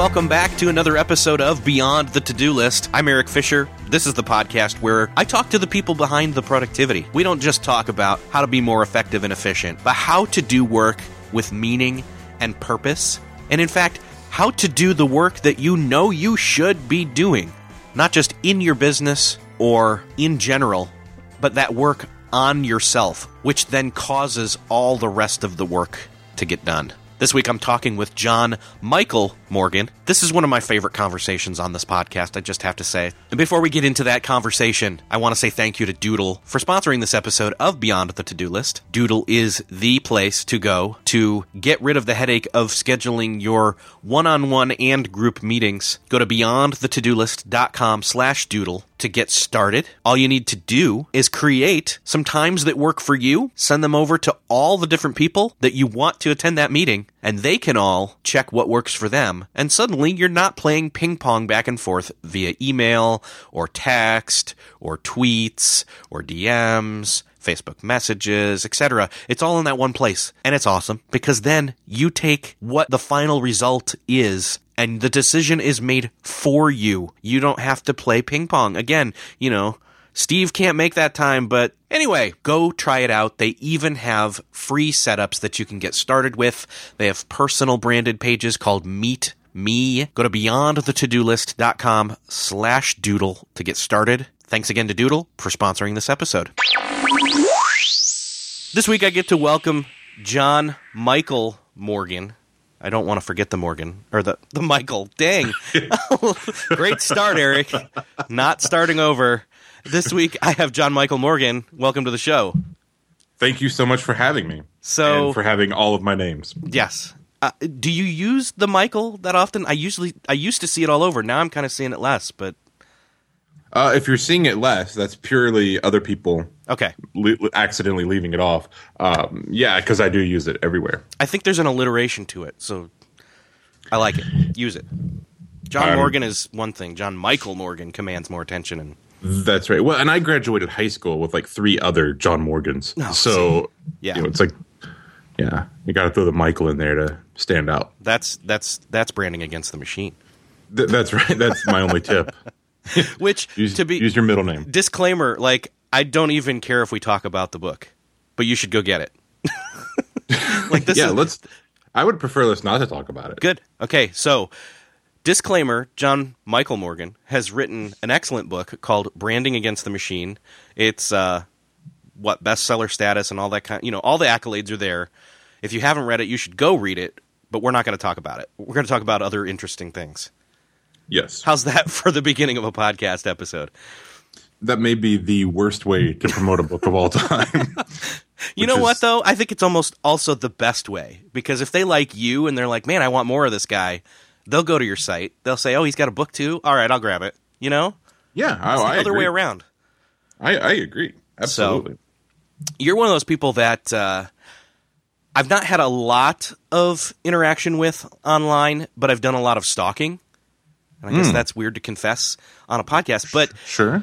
Welcome back to another episode of Beyond the To Do List. I'm Erik Fisher. This is the podcast where I talk to the people behind the productivity. We don't just talk about how to be more effective and efficient, but how to do work with meaning and purpose. And in fact, how to do the work that you know you should be doing, not just in your business or in general, but that work on yourself, which then causes all the rest of the work to get done. This week I'm talking with John Michael Morgan. This is one of my favorite conversations on this podcast, I just have to say. And before we get into that conversation, I want to say thank you to Doodle for sponsoring this episode of Beyond the To Do List. Doodle is the place to go to get rid of the headache of scheduling your one-on-one and group meetings. Go to beyondthetodolist.com slash doodle to get started. All you need to do is create some times that work for you, send them over to all the different people that you want to attend that meeting, and they can all check what works for them. And suddenly you're not playing ping pong back and forth via email or text or tweets or DMs. Facebook messages, etc. It's all in that one place. And it's awesome because then you take what the final result is and the decision is made for you. You don't have to play ping pong. Again, you know, Steve can't make that time, but anyway, go try it out. They even have free setups that you can get started with. They have personal branded pages called Meet Me. Go to beyondthetodolist.com slash doodle to get started. Thanks again to Doodle for sponsoring this episode. This week I get to welcome John Michael Morgan. I don't want to forget the Morgan or the the Michael. Dang. Great start, Erik. Not starting over. This week I have John Michael Morgan. Welcome to the show. Thank you so much for having me. So and for having all of my names. Yes. Uh, do you use the Michael that often? I usually I used to see it all over. Now I'm kind of seeing it less, but Uh, if you're seeing it less, that's purely other people okay. le- accidentally leaving it off. Um, yeah, because I do use it everywhere. I think there's an alliteration to it, so I like it. Use it. John Um, Morgan is one thing. John Michael Morgan commands more attention and That's right. Well, and I graduated high school with like three other John Morgans. Oh, so Yeah. you know, it's like, yeah, you got to throw the Michael in there to stand out. that's that's that's branding against the machine. Th- that's right. That's my only tip. Which Use, to be use your middle name. disclaimer, like I don't even care if we talk about the book, but you should go get it. like this yeah, is let's. I would prefer us not to talk about it. good. Okay, so disclaimer: John Michael Morgan has written an excellent book called "Branding Against the Machine." It's uh, what bestseller status and all that kind. You know, all the accolades are there. If you haven't read it, you should go read it. But we're not going to talk about it. We're going to talk about other interesting things. Yes, How's that for the beginning of a podcast episode? That may be the worst way to promote a book of all time. You know what though? I think it's almost also the best way because if they like you and they're like, "Man, I want more of this guy," they'll go to your site. They'll say, "Oh, he's got a book too. All right, I'll grab it." You know, yeah, I, the I other agree. way around. I, I agree. Absolutely. You're one of those people that uh, I've not had a lot of interaction with online, but I've done a lot of stalking. And I Hmm. guess that's weird to confess on a podcast, but sure.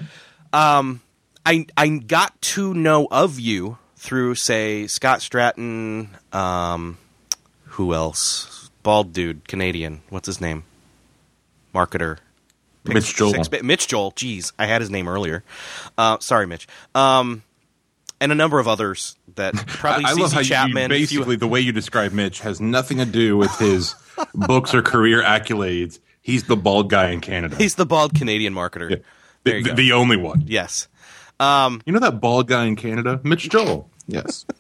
I I got to know of you through say Scott Stratten, um, who else? Bald dude, Canadian. What's his name? Marketer. Mitch Joel. Six- Mitch Joel. Jeez, I had his name earlier. Uh, sorry, Mitch. Um, and a number of others that probably I love how Chapman. you basically the way you describe Mitch has nothing to do with his books or career accolades. He's the bald guy in Canada. he's the bald Canadian marketer. Yeah. The, you the, only one. yes. You know that bald guy in Canada, Mitch Joel. Yes.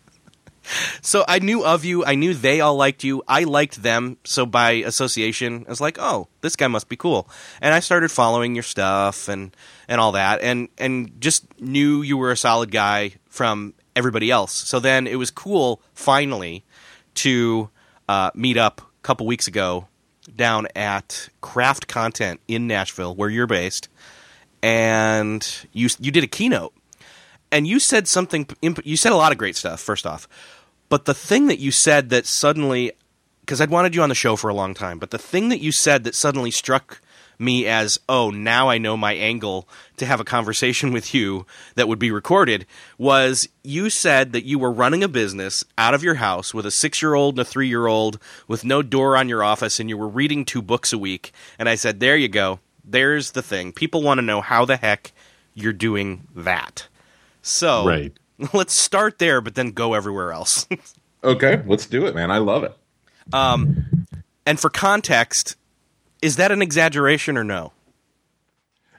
So I knew of you. I knew they all liked you. I liked them. So by association, I was like, "Oh, this guy must be cool." And I started following your stuff and and all that, and and just knew you were a solid guy from everybody else. So then it was cool finally to uh, meet up a couple weeks ago down at Craft Content in Nashville, where you're based, and you you did a keynote and you said something you said a lot of great stuff first off but the thing that you said that suddenly because i'd wanted you on the show for a long time but the thing that you said that suddenly struck me as, oh, now I know my angle to have a conversation with you that would be recorded was you said that you were running a business out of your house with a six year old and a three year old with no door on your office and you were reading two books a week. And I said, there you go. There's the thing. People want to know how the heck you're doing that. So Right. let's start there, but then go everywhere else. Okay, let's do it, man. I love it. and for context, is that an exaggeration or no?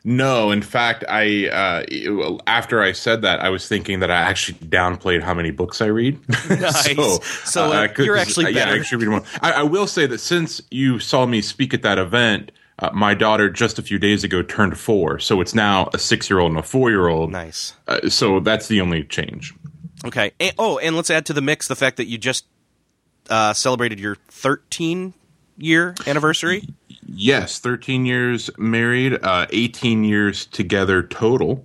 No, in fact, I uh, after I said that, I was thinking that I actually downplayed how many books I read. Nice. So, uh, could- you're 'cause, actually better. yeah, I better. actually read more. I, I will say that since you saw me speak at that event, uh, my daughter just a few days ago turned four, so it's now a six-year-old and a four-year-old. Nice. Uh, so that's the only change. Okay. And, oh, and let's add to the mix the fact that you just uh, celebrated your 13 year anniversary. Yes, 13 years married, uh, 18 years together total.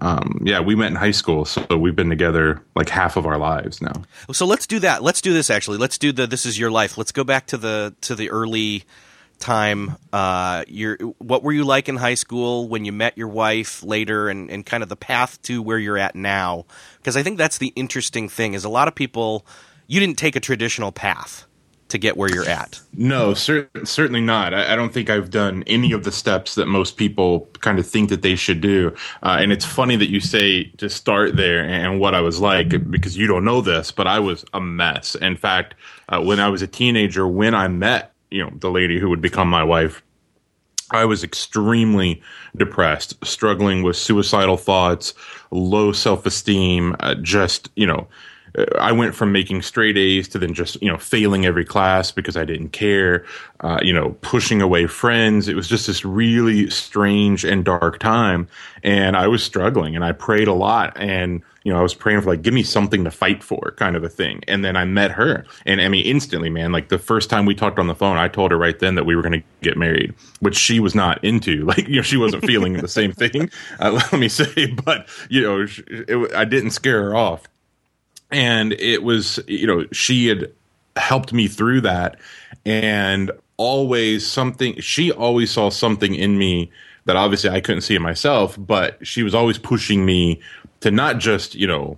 Um, yeah, we met in high school, so we've been together like half of our lives now. So let's do that. Let's do this actually. Let's do the this is your life. Let's go back to the to the early time uh your what were you like in high school when you met your wife later and and kind of the path to where you're at now because I think that's the interesting thing is a lot of people you didn't take a traditional path to get where you're at. No, cer- certainly not. I, I don't think I've done any of the steps that most people kind of think that they should do. Uh, and it's funny that you say to start there and what I was like because you don't know this, but I was a mess. In fact, uh, when I was a teenager, when I met you know the lady who would become my wife, I was extremely depressed, struggling with suicidal thoughts, low self esteem, uh, just, you know, I went from making straight A's to then just, you know, failing every class because I didn't care, uh, you know, pushing away friends. It was just this really strange and dark time. And I was struggling and I prayed a lot. And, you know, I was praying for like, give me something to fight for kind of a thing. And then I met her. And I mean, instantly, man, like the first time we talked on the phone, I told her right then that we were going to get married, which she was not into. Like, you know, she wasn't feeling the same thing, uh, let me say. But, you know, it, I didn't scare her off and it was you know she had helped me through that. And always something she always saw something in me that obviously I couldn't see in myself but she was always pushing me to not just you know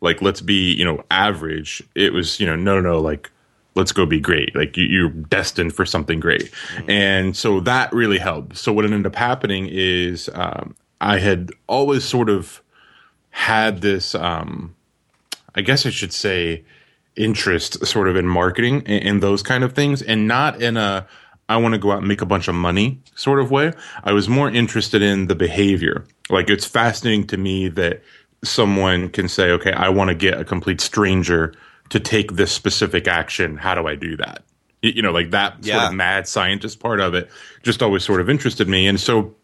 like let's be you know average. It was you know no no like let's go be great. Like you, you're destined for something great. And so that really helped. So what ended up happening is um, i had always sort of had this um, I guess I should say interest sort of in marketing and, and those kind of things and not in a I want to go out and make a bunch of money sort of way. I was more interested in the behavior. Like it's fascinating to me that someone can say, okay, I want to get a complete stranger to take this specific action. How do I do that? You know, like that sort Yeah. of mad scientist part of it just always sort of interested me. And so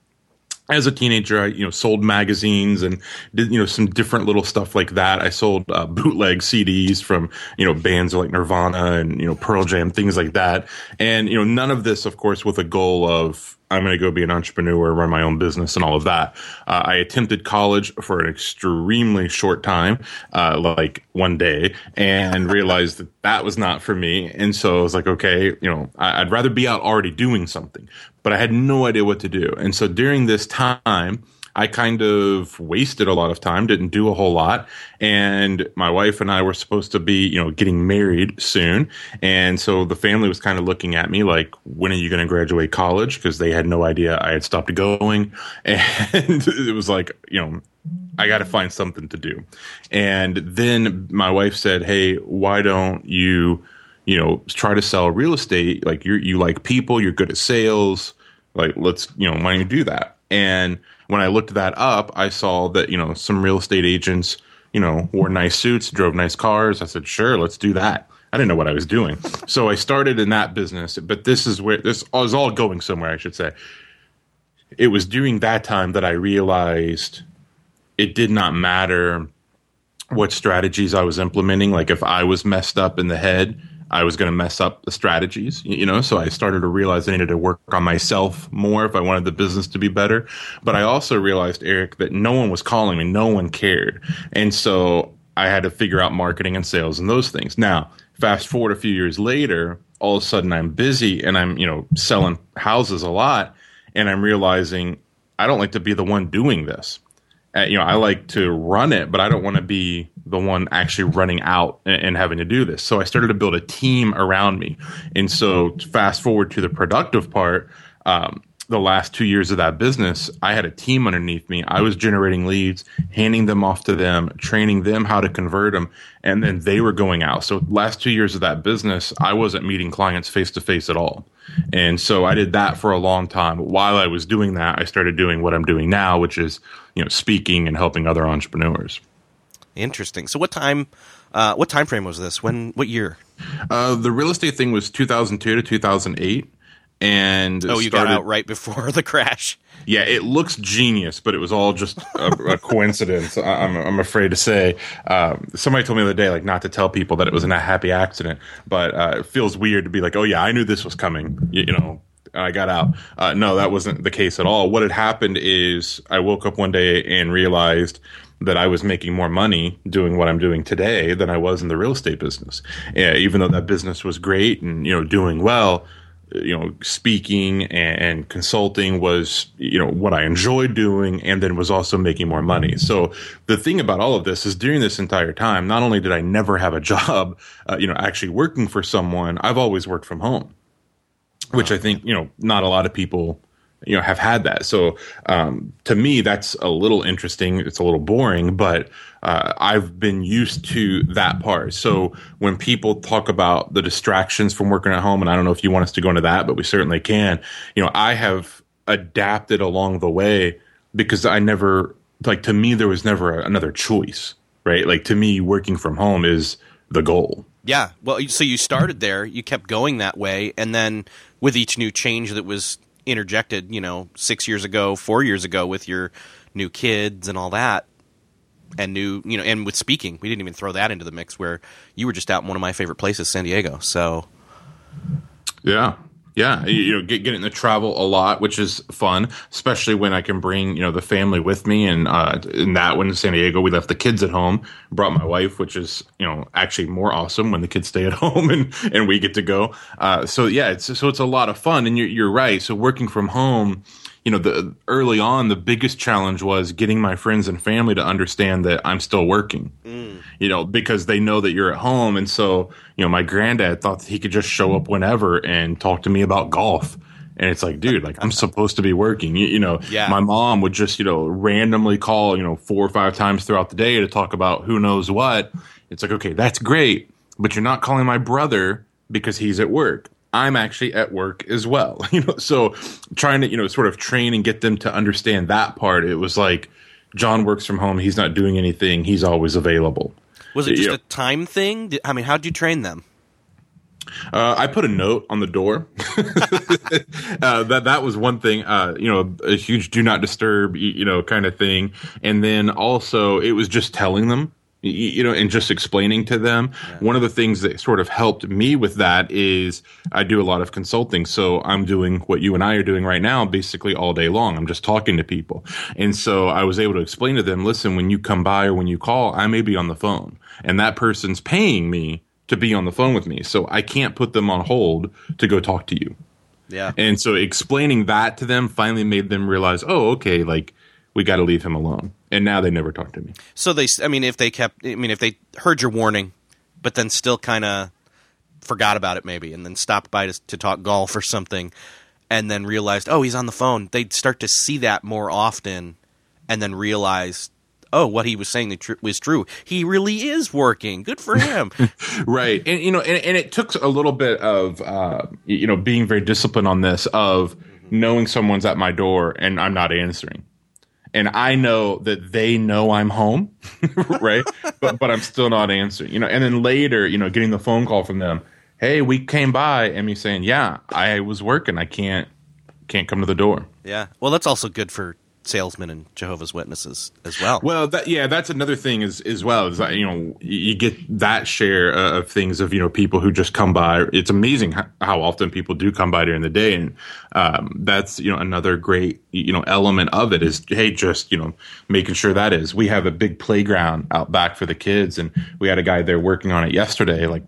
as a teenager, I you know sold magazines and did you know some different little stuff like that. I sold uh, bootleg CDs from you know bands like Nirvana and you know Pearl Jam, things like that. And you know none of this, of course, with a goal of I'm going to go be an entrepreneur, run my own business, and all of that. Uh, I attempted college for an extremely short time, uh, like one day, and realized that that was not for me. And so I was like, okay, you know, I, I'd rather be out already doing something, but I had no idea what to do. And so during this time, I kind of wasted a lot of time, didn't do a whole lot. And my wife and I were supposed to be, you know, getting married soon. And so the family was kind of looking at me like, when are you going to graduate college? Because they had no idea I had stopped going. And it was like, you know, I got to find something to do. And then my wife said, Hey, why don't you, you know, try to sell real estate? Like you you like people, you're good at sales. Like let's, you know, why don't you do that? And when I looked that up, I saw that, you know, some real estate agents, you know, wore nice suits, drove nice cars. I said, sure, let's do that. I didn't know what I was doing. So I started in that business, but this is where this was all going somewhere, I should say. It was during that time that I realized it did not matter what strategies I was implementing. Like if I was messed up in the head, I was going to mess up the strategies, you know? So I started to realize I needed to work on myself more if I wanted the business to be better. But I also realized, Erik, that no one was calling me. No one cared. And so I had to figure out marketing and sales and those things. Now, fast forward a few years later, all of a sudden I'm busy and I'm, you know, selling houses a lot. and I'm realizing I don't like to be the one doing this. Uh, you know, I like to run it, but I don't want to be the one actually running out and, and, having to do this. So I started to build a team around me. And so, fast forward to the productive part, um, the last two years of that business, I had a team underneath me. I was generating leads, handing them off to them, training them how to convert them, and then they were going out. So last two years of that business, I wasn't meeting clients face to face at all. And so I did that for a long time. While I was doing that, I started doing what I'm doing now, which is, you know, speaking and helping other entrepreneurs. Interesting. So what time uh, what time frame was this? When what year? Uh, the real estate thing was 2002 to 2008 and oh, you started, got out right before the crash. Yeah, it looks genius, but it was all just a, a coincidence. I'm, I'm afraid to say. Um, somebody told me the other day, like, not to tell people that it was a happy accident, but uh, it feels weird to be like, oh yeah, I knew this was coming. You, you know, I got out. Uh, no, that wasn't the case at all. What had happened is I woke up one day and realized that I was making more money doing what I'm doing today than I was in the real estate business. Yeah, even though that business was great and you know doing well, you know, speaking and, consulting was, you know, what I enjoyed doing and then was also making more money. So the thing about all of this is during this entire time, not only did I never have a job, uh, you know, actually working for someone, I've always worked from home, which I think, you know, not a lot of people you know have had that. So um, to me that's a little interesting. It's a little boring but uh, i've been used to that part. So when people talk about the distractions from working at home and i don't know if you want us to go into that but we certainly can you know i have adapted along the way because i never like to me there was never another choice right? Like to me working from home is the goal. Yeah. Well so you started there you kept going that way and then with each new change that was interjected, you know, six years ago, four years ago with your new kids and all that, and new, you know, and with speaking, we didn't even throw that into the mix. Where you were just out in one of my favorite places, San Diego. So, yeah, yeah, you know, get, getting to travel a lot, which is fun, especially when I can bring you know the family with me. And uh, in that one in San Diego, we left the kids at home, brought my wife, which is you know actually more awesome when the kids stay at home and and we get to go. Uh, so yeah, it's so it's a lot of fun. And you're, you're right. So working from home you know, the early on, the biggest challenge was getting my friends and family to understand that I'm still working. Mm. You know, because they know that you're at home, and so you know, my granddad thought that he could just show up whenever and talk to me about golf. And it's like, dude, like I'm supposed to be working. You, you know, yeah. my mom would just, you know, randomly call, you know, four or five times throughout the day to talk about who knows what. It's like, okay, that's great, but you're not calling my brother because he's at work. I'm actually at work as well. You know, so trying to, you know, sort of train and get them to understand that part. It was like John works from home. He's not doing anything. He's always available. Was it just a time thing? I mean, how did you train them? Uh, I put a note on the door. uh, that that was one thing. Uh, you know, a, a, huge "do not disturb," you know, kind of thing. And then also, it was just telling them you know, and just explaining to them. Yeah. One of the things that sort of helped me with that is I do a lot of consulting. So I'm doing what you and I are doing right now, basically all day long. I'm just talking to people. And so I was able to explain to them, listen, when you come by or when you call, I may be on the phone and that person's paying me to be on the phone with me. So I can't put them on hold to go talk to you. Yeah. And so explaining that to them finally made them realize, oh, okay, like we got to leave him alone. And now they never talk to me. So they, I mean, if they kept, I mean, if they heard your warning, but then still kind of forgot about it maybe, and then stopped by to, to talk golf or something, and then realized, oh, he's on the phone. They'd start to see that more often, and then realize, oh, what he was saying was true. He really is working. Good for him. right. And, you know, and, and, it took a little bit of, uh, you know, being very disciplined on this, of knowing someone's at my door and I'm not answering and I know that they know I'm home, right? but but I'm still not answering, you know. And then later, you know, getting the phone call from them, "Hey, we came by," and me saying, "Yeah, I was working. I can't can't come to the door." Yeah. Well, that's also good for salesmen and Jehovah's Witnesses as well. Well, that, yeah, that's another thing as as well. Is that you know you get that share of things of you know people who just come by. It's amazing how, how often people do come by during the day, and um, that's you know another great you know element of it is hey just you know making sure that is we have a big playground out back for the kids and we had a guy there working on it yesterday like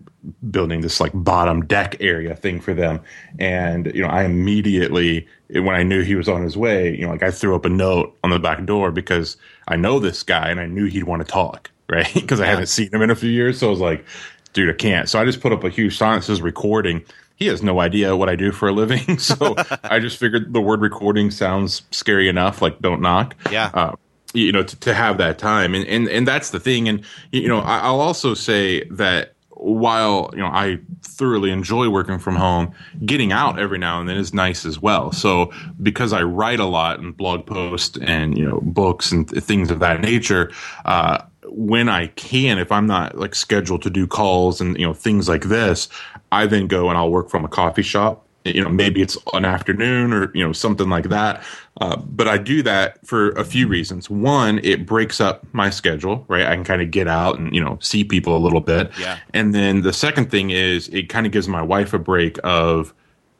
building this like bottom deck area thing for them and you know i immediately when i knew he was on his way you know like i threw up a note on the back door because i know this guy and i knew he'd want to talk right because i haven't seen him in a few years so i was like dude i can't so i just put up a huge sign that says recording he has no idea what I do for a living. So I just figured the word recording sounds scary enough. Like, don't knock. Yeah. Uh, you know, to, to have that time. And, and, and that's the thing. And, you know, I, I'll also say that while, you know, I thoroughly enjoy working from home, getting out every now and then is nice as well. So because I write a lot and blog posts and, you know, books and th- things of that nature, uh, when I can, if I'm not like scheduled to do calls and you know things like this, I then go and I'll work from a coffee shop. You know, maybe it's an afternoon or you know something like that. Uh, but I do that for a few reasons. One, it breaks up my schedule, right? I can kind of get out and you know see people a little bit. Yeah. And then the second thing is it kind of gives my wife a break of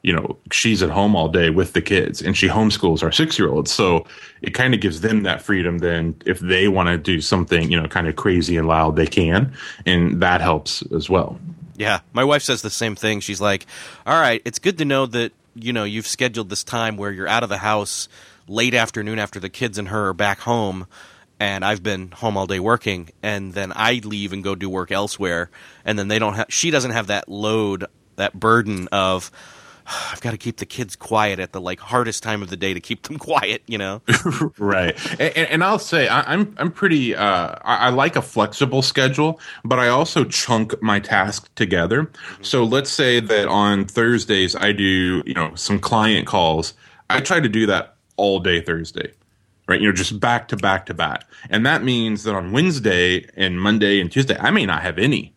you know, she's at home all day with the kids and she homeschools our six year old. So it kind of gives them that freedom. Then if they want to do something, you know, kind of crazy and loud, they can. And that helps as well. Yeah. My wife says the same thing. She's like, all right, it's good to know that, you know, you've scheduled this time where you're out of the house late afternoon after the kids and her are back home and I've been home all day working, and then I leave and go do work elsewhere, and then they don't have. She doesn't have that load, that burden of. I've got to keep the kids quiet at the like hardest time of the day to keep them quiet, you know. right, and, and, I'll say I, am I'm, I'm pretty. Uh, I, I, like a flexible schedule, but I also chunk my tasks together. Mm-hmm. So let's say that on Thursdays I do you know some client calls. I try to do that all day Thursday right? You know, just back to back to back. And that means that on Wednesday and Monday and Tuesday, I may not have any,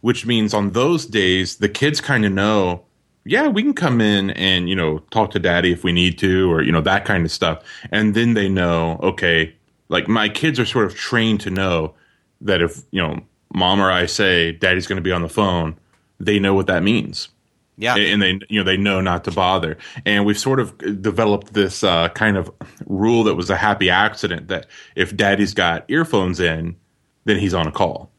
which means on those days, the kids kind of know, yeah, we can come in and, you know, talk to daddy if we need to, or, you know, that kind of stuff. And then they know, okay, like my kids are sort of trained to know that if, you know, mom or I say daddy's going to be on the phone, they know what that means. Yeah, and they you know they know not to bother, and we've sort of developed this uh, kind of rule that was a happy accident that if Daddy's got earphones in, then he's on a call,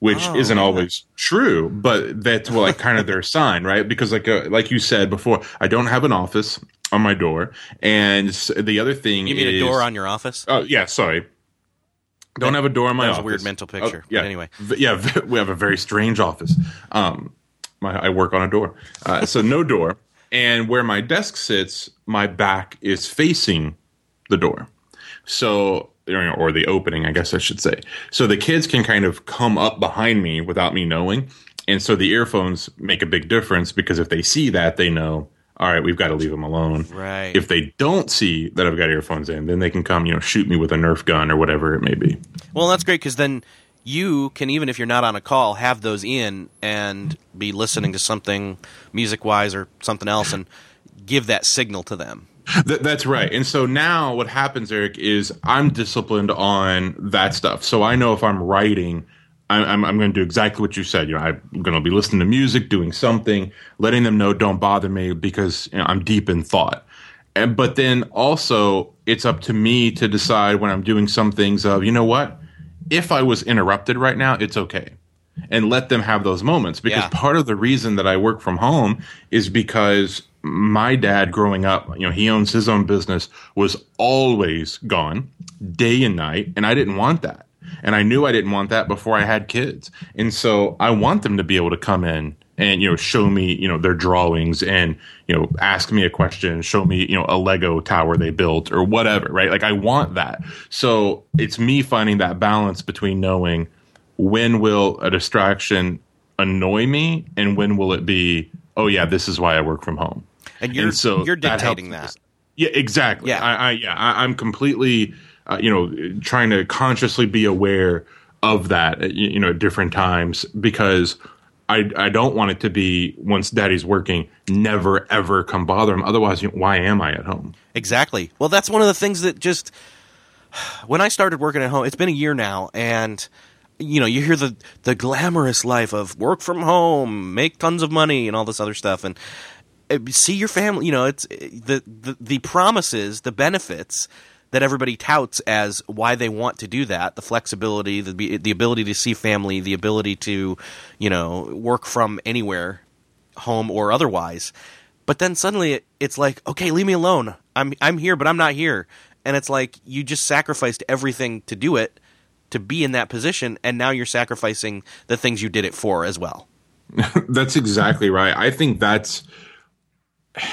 which oh, isn't always true, but that's well, like kind of their sign, right? Because like uh, like you said before, I don't have an office on my door, and the other thing you mean is, a door on your office? Oh yeah, sorry. Don't have a door on my that office. a weird mental picture. Oh, yeah. But anyway, yeah, we have a very strange office. Um, my I work on a door, uh, so no door. And where my desk sits, my back is facing the door. So or the opening, I guess I should say. So the kids can kind of come up behind me without me knowing. And so the earphones make a big difference because if they see that, they know, all right, we've got to leave them alone. Right. If they don't see that I've got earphones in, then they can come, you know, shoot me with a Nerf gun or whatever it may be. Well, that's great because then you can even if you're not on a call have those in and be listening to something music wise or something else and give that signal to them Th- that's right and so now what happens erik is i'm disciplined on that stuff so i know if i'm writing I'm, I'm, I'm going to do exactly what you said. You know, I'm going to be listening to music, doing something, letting them know don't bother me because you know, I'm deep in thought. And, but then also, it's up to me to decide when I'm doing some things of, you know what? if I was interrupted right now, it's okay. And let them have those moments because Yeah. part of the reason that I work from home is because my dad growing up, you know, he owns his own business, was always gone day and night. And I didn't want that. And I knew I didn't want that before I had kids. And so I want them to be able to come in and, you know, show me, you know, their drawings and, you know, ask me a question, show me, you know, a Lego tower they built or whatever, right? Like I want that. So it's me finding that balance between knowing when will a distraction annoy me and when will it be, oh yeah, this is why I work from home. And you're so you're dictating helps. that Yeah, exactly. Yeah. I, I yeah, I, I'm completely, uh, you know, trying to consciously be aware of that, uh, you, you know, at different times because I I don't want it to be once Daddy's working, never ever come bother him. Otherwise, you know, why am I at home? Exactly. Well, that's one of the things that just when I started working at home, it's been a year now, and you know, you hear the the glamorous life of work from home, make tons of money, and all this other stuff, and see your family. You know, it's uh, the the, the promises, the benefits that everybody touts as why they want to do that the flexibility the the ability to see family the ability to you know work from anywhere home or otherwise. But then suddenly it's like okay leave me alone. I'm i'm here but i'm not here. And it's like you just sacrificed everything to do it to be in that position and now you're sacrificing the things you did it for as well. That's exactly right. I think that's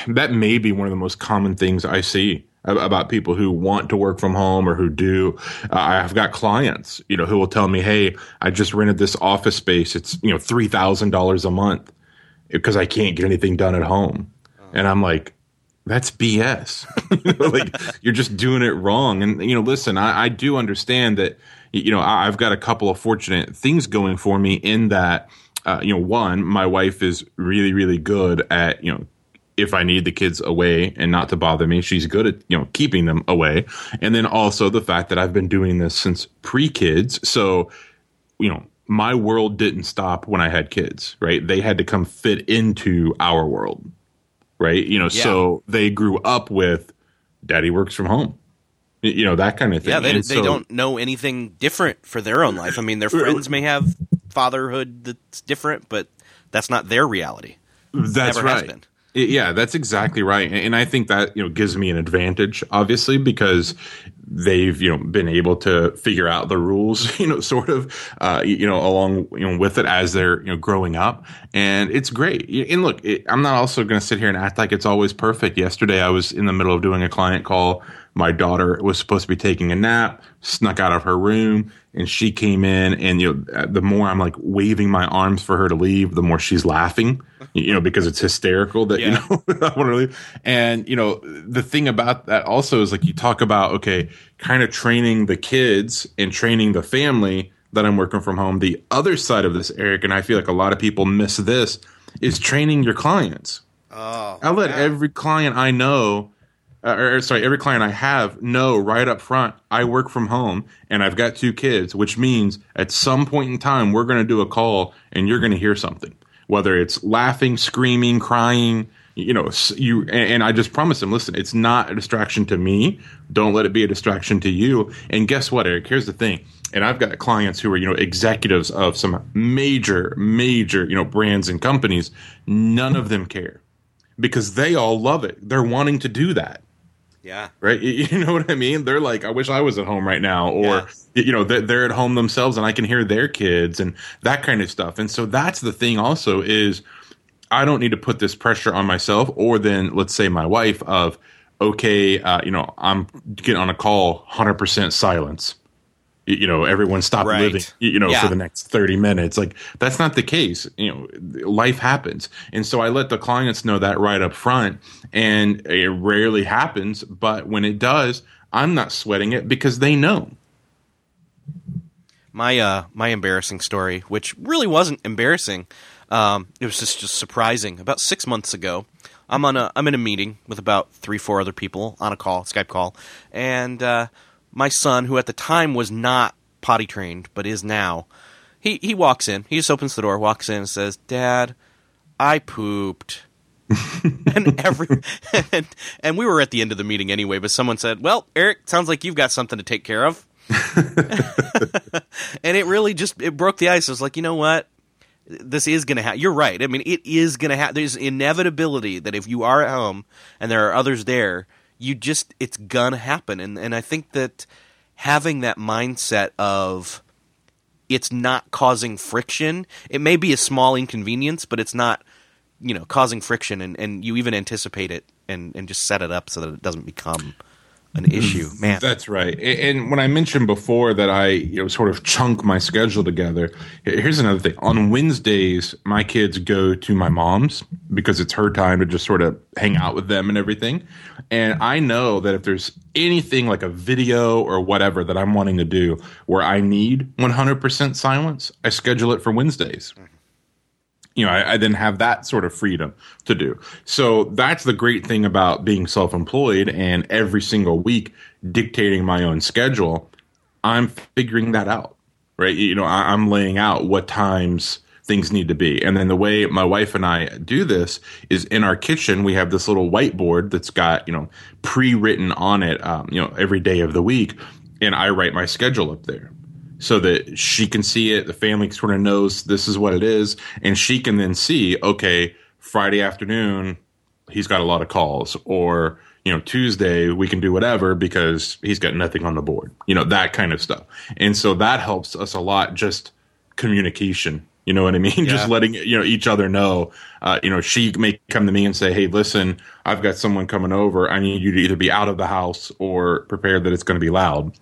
that may be one of the most common things i see about people who want to work from home or who do. Uh, I've got clients, you know, who will tell me, "Hey, I just rented this office space. It's you know three thousand dollars a month because I can't get anything done at home," and I'm like. That's BS. like you're just doing it wrong. And you know, listen, I, I do understand that. You know, I, I've got a couple of fortunate things going for me in that. Uh, you know, one, my wife is really, really good at you know if I need the kids away and not to bother me. She's good at, you know, keeping them away. And then also the fact that I've been doing this since pre kids. So, you know, my world didn't stop when I had kids, right? They had to come fit into our world, right? You know, yeah. so they grew up with daddy works from home. You know, that kind of thing. Yeah, they, they so, don't know anything different for their own life. I mean, their friends may have fatherhood that's different, but that's not their reality. That's right yeah, that's exactly right, and I think that you know gives me an advantage, obviously, because they've you know been able to figure out the rules, you know, sort of, uh, you know, along you know with it as they're you know growing up, and it's great. And look, it, I'm not also going to sit here and act like it's always perfect. Yesterday, I was in the middle of doing a client call. My daughter was supposed to be taking a nap, snuck out of her room, and she came in and you know the more i'm like waving my arms for her to leave the more she's laughing you know because it's hysterical that yeah. you know i want to leave and you know the thing about that also is like you talk about okay kind of training the kids and training the family that i'm working from home the other side of this erik and i feel like a lot of people miss this is training your clients oh i let yeah. every client i know uh, or sorry, every client I have know right up front I work from home and I've got two kids, which means at some point in time we're going to do a call and you're going to hear something, whether it's laughing, screaming, crying, you know, you and, and I just promise them, listen, it's not a distraction to me. Don't let it be a distraction to you. And guess what, Erik? Here's the thing. And I've got clients who are, you know, executives of some major, major, you know, brands and companies. None of them care because they all love it. They're wanting to do that yeah. Right. You know what I mean? They're like, I wish I was at home right now. Or, yeah. you know, they're at home themselves and I can hear their kids and that kind of stuff. And so that's the thing also is I don't need to put this pressure on myself or then let's say my wife of, okay, uh, you know, I'm getting on a call, 100% silence you know everyone stop right. living you know yeah. for the next 30 minutes. Like that's not the case. You know life happens. And so i let the clients know that right up front and it rarely happens but when it does i'm not sweating it because they know. My uh my embarrassing story which really wasn't embarrassing um it was just just surprising. About 6 months ago i'm on a i'm in a meeting with about 3 4 other people on a call skype call and uh my son, who at the time was not potty trained but is now, he he walks in. He just opens the door, walks in, and says, "Dad, I pooped." and every and, and we were at the end of the meeting anyway, but someone said, "Well, Erik, sounds like you've got something to take care of." and it really just it broke the ice. I was like, you know what? This is going to happen. You're right. I mean, it is going to happen. There's inevitability that if you are at home and there are others there, you just it's gonna happen. And and I think that having that mindset of it's not causing friction it may be a small inconvenience but it's not you know causing friction and, and you even anticipate it and, and just set it up so that it doesn't become an issue, man. That's right. And when I mentioned before that I you know sort of chunk my schedule together, here's another thing. On Wednesdays, my kids go to my mom's because it's her time to just sort of hang out with them and everything. And I know that if there's anything like a video or whatever that I'm wanting to do where I need 100% silence, I schedule it for Wednesdays. Mm-hmm you know, I, I, then have that sort of freedom to do. So that's the great thing about being self employed and every single week dictating my own schedule. I'm figuring that out, right? You know, I, I'm laying out what times things need to be. And then the way my wife and I do this is in our kitchen, we have this little whiteboard that's got, you know, pre-written on it, um, you know, every day of the week. And I write my schedule up there so that she can see it. The family sort of knows this is what it is. And she can then see, okay, Friday afternoon, he's got a lot of calls or, you know, Tuesday we can do whatever because he's got nothing on the board, you know, that kind of stuff. And so that helps us a lot, just communication. You know what I mean? Yeah. Just letting you know each other know. Uh, you know, she may come to me and say, "Hey, listen, I've got someone coming over. I need you to either be out of the house or prepared that it's going to be loud."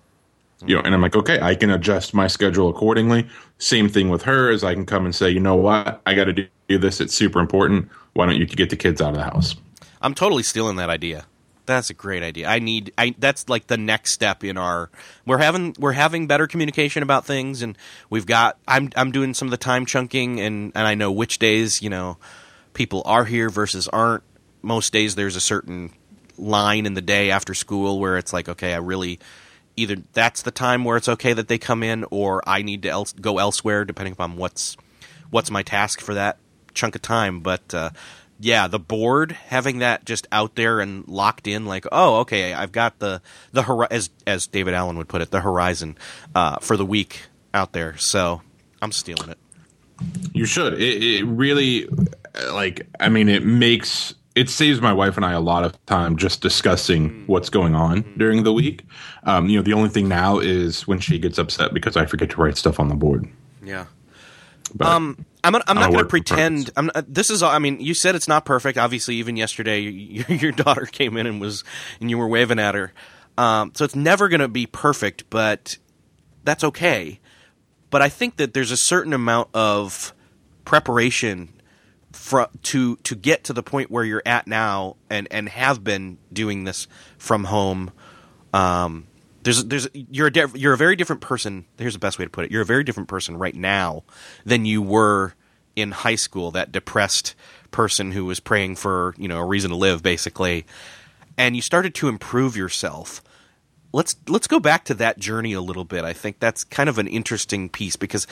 You know, and I'm like, okay, I can adjust my schedule accordingly. Same thing with her, is I can come and say, you know what, I got to do this. It's super important. Why don't you get the kids out of the house? I'm totally stealing that idea. That's a great idea. I need I that's like the next step in our we're having we're having better communication about things and we've got I'm I'm doing some of the time chunking and and I know which days, you know, people are here versus aren't. Most days there's a certain line in the day after school where it's like okay, I really either that's the time where it's okay that they come in or I need to go elsewhere depending upon what's what's my task for that chunk of time, but uh, yeah, the board having that just out there and locked in, like, oh, okay, I've got the the as as David Allen would put it, the horizon uh, for the week out there. So I'm stealing it. You should. It, it really, like, I mean, it makes it saves my wife and I a lot of time just discussing mm. what's going on mm-hmm. during the week. Um, you know, the only thing now is when she gets upset because I forget to write stuff on the board. Yeah. But um, I'm, I'm not going to pretend. I'm not, this is. I mean, you said it's not perfect. Obviously, even yesterday, your, your daughter came in and was, and you were waving at her. Um, so it's never going to be perfect, but that's okay. But I think that there's a certain amount of preparation for, to to get to the point where you're at now, and and have been doing this from home. Um, there's there's you're a you're a very different person. Here's the best way to put it. You're a very different person right now than you were in high school. That depressed person who was praying for you know a reason to live, basically, and you started to improve yourself. Let's let's go back to that journey a little bit. I think that's kind of an interesting piece because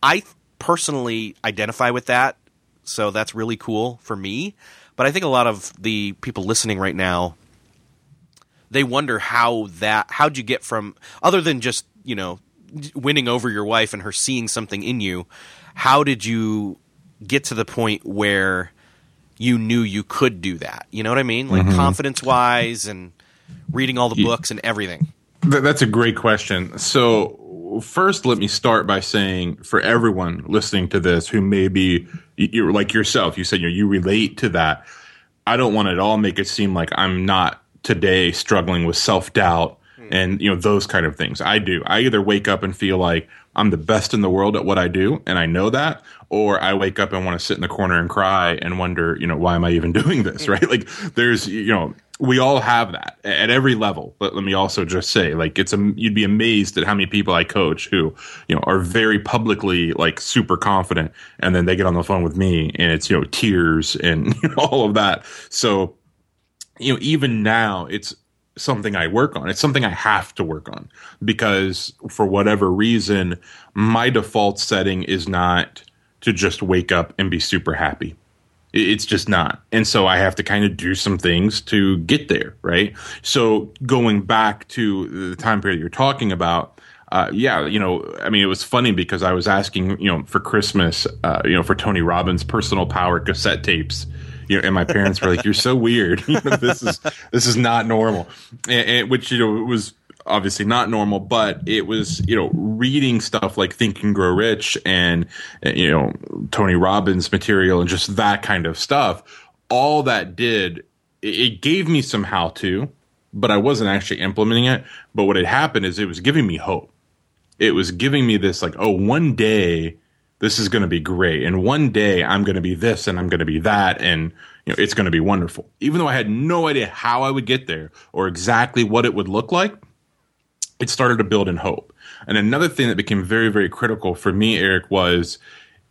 I personally identify with that, so that's really cool for me. But I think a lot of the people listening right now they wonder how that how'd you get from other than just you know winning over your wife and her seeing something in you how did you get to the point where you knew you could do that you know what i mean like mm-hmm. confidence wise and reading all the books and everything that's a great question so first let me start by saying for everyone listening to this who may be you're like yourself you said you know, you relate to that i don't want to at all make it seem like i'm not today struggling with self doubt hmm. and you know those kind of things. I do. I either wake up and feel like I'm the best in the world at what I do, and I know that, or I wake up and want to sit in the corner and cry and wonder, you know, why am I even doing this? Hmm. Right? Like there's, you know, we all have that at every level. But let me also just say, like, it's a you'd be amazed at how many people I coach who, you know, are very publicly like super confident, and then they get on the phone with me and it's you know tears and you know, all of that. So you know, even now it's something I work on. It's something I have to work on because for whatever reason, my default setting is not to just wake up and be super happy. It's just not. And so I have to kind of do some things to get there, right? So going back to the time period you're talking about, uh, yeah, you know, I mean, it was funny because I was asking, you know, for Christmas, uh, you know, for Tony Robbins' personal power cassette tapes you know, and my parents were like, "You're so weird. You know, this is this is not normal," and, and, which you know it was obviously not normal, but it was you know reading stuff like Think and Grow Rich and eh, you know Tony Robbins material and just that kind of stuff. All that did it gave me some how to, but I wasn't actually implementing it. But what had happened is it was giving me hope. It was giving me this like, oh, one day this is going to be great. And one day I'm going to be this and I'm going to be that. And, you know, it's going to be wonderful. Even though I had no idea how I would get there or exactly what it would look like, it started to build in hope. And another thing that became very, very critical for me, Erik, was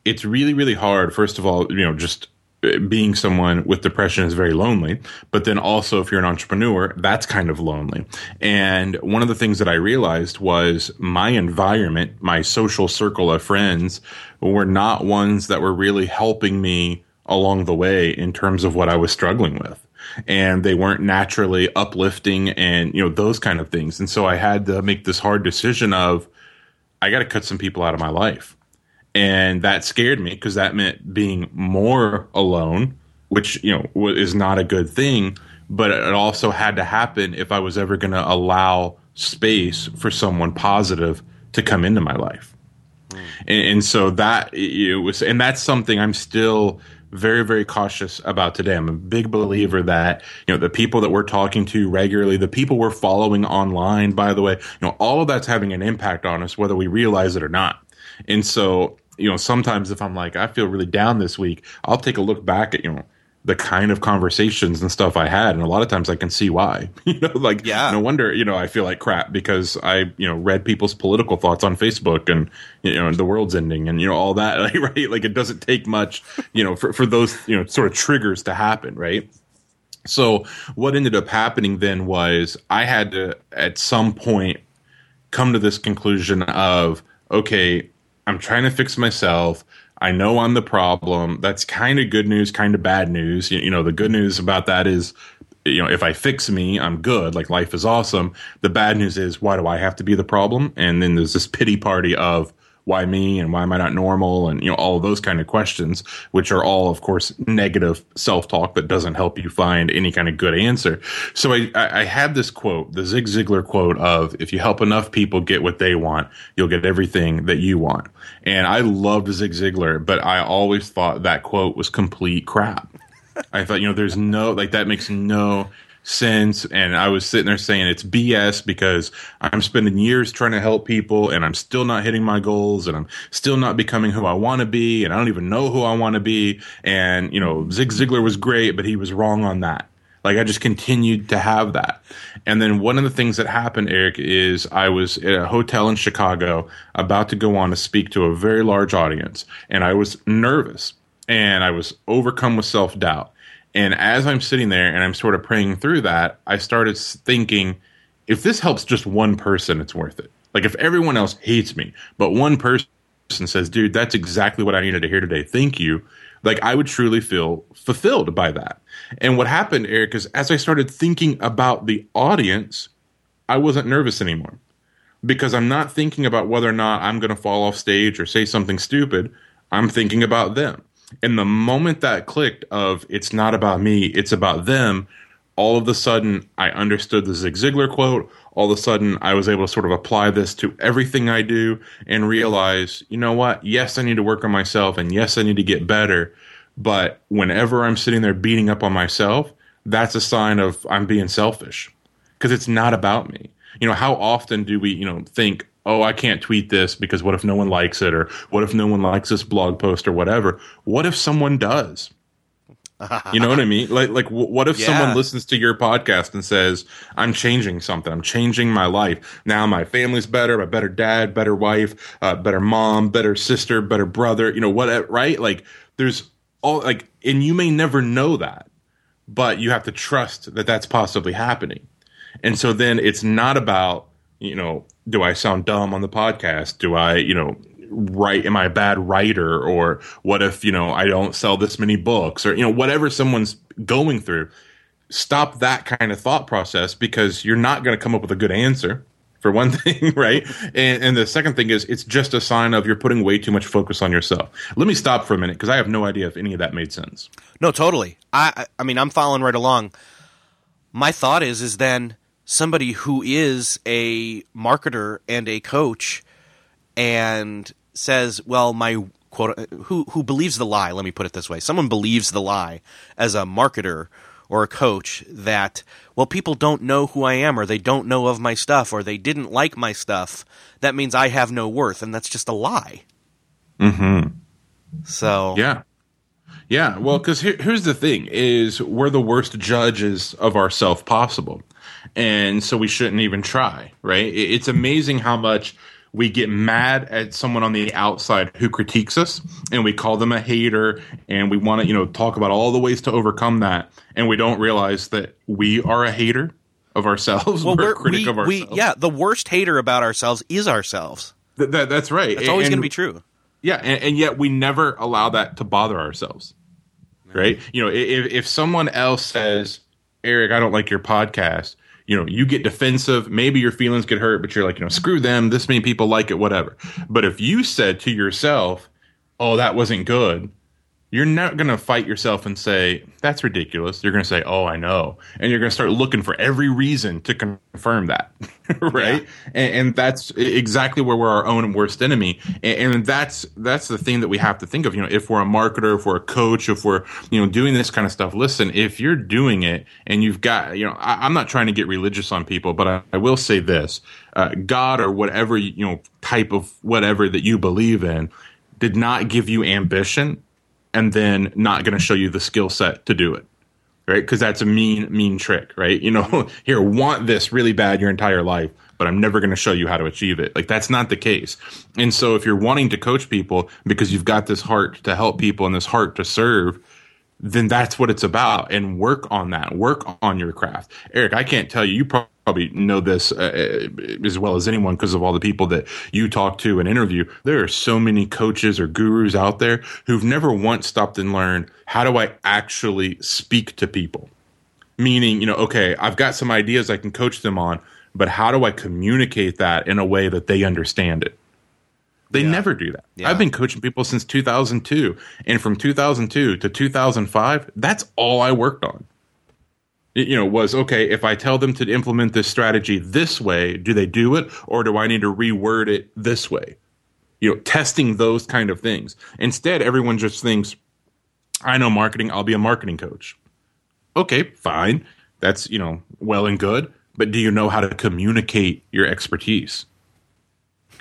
it's really, really hard, first of all, you know, just uh, being someone with depression is very lonely. But then also, if you're an entrepreneur, that's kind of lonely. And one of the things that I realized was my environment, my social circle of friends were not ones that were really helping me along the way in terms of what I was struggling with. And they weren't naturally uplifting and, you know, those kind of things. And so I had to make this hard decision of, I got to cut some people out of my life and that scared me because that meant being more alone, which you know is not a good thing. But it also had to happen if I was ever going to allow space for someone positive to come into my life. Mm. And, and, so that it was, and that's something I'm still very, very cautious about today. I'm a big believer that, you know, the people that we're talking to regularly, the people we're following online, by the way, you know, all of that's having an impact on us, whether we realize it or not. And so you know, sometimes if I'm like, I feel really down this week, I'll take a look back at, you know, the kind of conversations and stuff I had. And a lot of times I can see why, you know, like, yeah. no wonder, you know, I feel like crap because I, you know, read people's political thoughts on Facebook and, you know, the world's ending and, you know, all that, like, right? Like it doesn't take much, you know, for, for those, you know, sort of triggers to happen, right? So what ended up happening then was I had to, at some point, come to this conclusion of, okay, I'm trying to fix myself. I know I'm the problem. That's kind of good news, kind of bad news. You, you, know, the good news about that is, you know, if I fix me, I'm good. Like life is awesome. The bad news is, why do I have to be the problem? And then there's this pity party of, why me and why am I not normal and you know all of those kind of questions, which are all of course negative self talk that doesn't help you find any kind of good answer. So I, I had this quote, the Zig Ziglar quote of if you help enough people get what they want, you'll get everything that you want. And I loved Zig Ziglar, but I always thought that quote was complete crap. I thought, you know, there's no like that makes no sense. And I was sitting there saying it's BS because I'm spending years trying to help people and I'm still not hitting my goals and I'm still not becoming who I want to be. And I don't even know who I want to be. And, you know, Zig Ziglar was great, but he was wrong on that. Like I just continued to have that. And then one of the things that happened, Erik, is I was at a hotel in Chicago about to go on to speak to a very large audience and I was nervous and I was overcome with self doubt. And as I'm sitting there and I'm sort of praying through that, I started thinking, if this helps just one person, it's worth it. Like if everyone else hates me, but one person says, dude, that's exactly what I needed to hear today. Thank you. Like I would truly feel fulfilled by that. And what happened, Erik, is as I started thinking about the audience, I wasn't nervous anymore because I'm not thinking about whether or not I'm going to fall off stage or say something stupid. I'm thinking about them. And the moment that clicked of it's not about me, it's about them, all of a sudden I understood the Zig Ziglar quote. All of a sudden I was able to sort of apply this to everything I do and realize, you know what? Yes, I need to work on myself and yes, I need to get better. But whenever I'm sitting there beating up on myself, that's a sign of I'm being selfish because it's not about me. You know, how often do we, you know, think, oh, I can't tweet this because what if no one likes it? Or what if no one likes this blog post or whatever? What if someone does? you know what I mean? Like, like, what if yeah. someone listens to your podcast and says, "I'm changing something. I'm changing my life. Now my family's better. My better dad, better wife, uh, better mom, better sister, better brother. You know what? Right? Like, there's all like, and you may never know that, but you have to trust that that's possibly happening. And so then it's not about you know do I sound dumb on the podcast? Do I, you know, write, am I a bad writer? Or what if, you know, I don't sell this many books or, you know, whatever someone's going through, stop that kind of thought process because you're not going to come up with a good answer for one thing, right? And, and the second thing is it's just a sign of you're putting way too much focus on yourself. Let me stop for a minute because I have no idea if any of that made sense. No, totally. I, I mean, I'm following right along. My thought is, is then somebody who is a marketer and a coach and says, "Well, my quote who who believes the lie, let me put it this way. Someone believes the lie as a marketer or a coach that well people don't know who I am or they don't know of my stuff or they didn't like my stuff. That means I have no worth and that's just a lie." Mhm. So Yeah. Yeah, well, because here, here's the thing: is we're the worst judges of ourself possible and so we shouldn't even try, right? It's amazing how much we get mad at someone on the outside who critiques us and we call them a hater and we want to you know talk about all the ways to overcome that and we don't realize that we are a hater of ourselves. Well, we're, we're a critic we, of ourselves. we yeah the worst hater about ourselves is ourselves. Th- that, that's right. It's always going to be true. Yeah and, and yet we never allow that to bother ourselves right? You know if, if someone else says erik i don't like your podcast you know you get defensive maybe your feelings get hurt but you're like you know screw them this many people like it whatever. But if you said to yourself oh that wasn't good you're not going to fight yourself and say that's ridiculous. You're going to say oh i know. And you're going to start looking for every reason to confirm that right? And, and that's exactly where we're our own worst enemy. And, and that's that's the thing that we have to think of. You know if we're a marketer if we're a coach if we're you know doing this kind of stuff listen if you're doing it and you've got you know I, i'm not trying to get religious on people but i, I will say this uh, god or whatever you know type of whatever that you believe in did not give you ambition and then not going to show you the skill set to do it right? Because that's a mean mean trick right? You know here want this really bad your entire life but i'm never going to show you how to achieve it. Like that's not the case. And so if you're wanting to coach people because you've got this heart to help people and this heart to serve then that's what it's about. And work on that. Work on your craft. Erik i can't tell you you probably know this uh, as well as anyone because of all the people that you talk to and interview. There are so many coaches or gurus out there who've never once stopped and learned how do i actually speak to people? Meaning you know okay i've got some ideas i can coach them on but how do i communicate that in a way that they understand it they Yeah. never do that. Yeah. I've been coaching people since 2002. And from 2002 to 2005, that's all I worked on. You know, was okay, if I tell them to implement this strategy this way, do they do it? Or do I need to reword it this way? You know, testing those kind of things. Instead, everyone just thinks, I know marketing, I'll be a marketing coach. Okay, fine. That's, you know, well and good. But do you know how to communicate your expertise?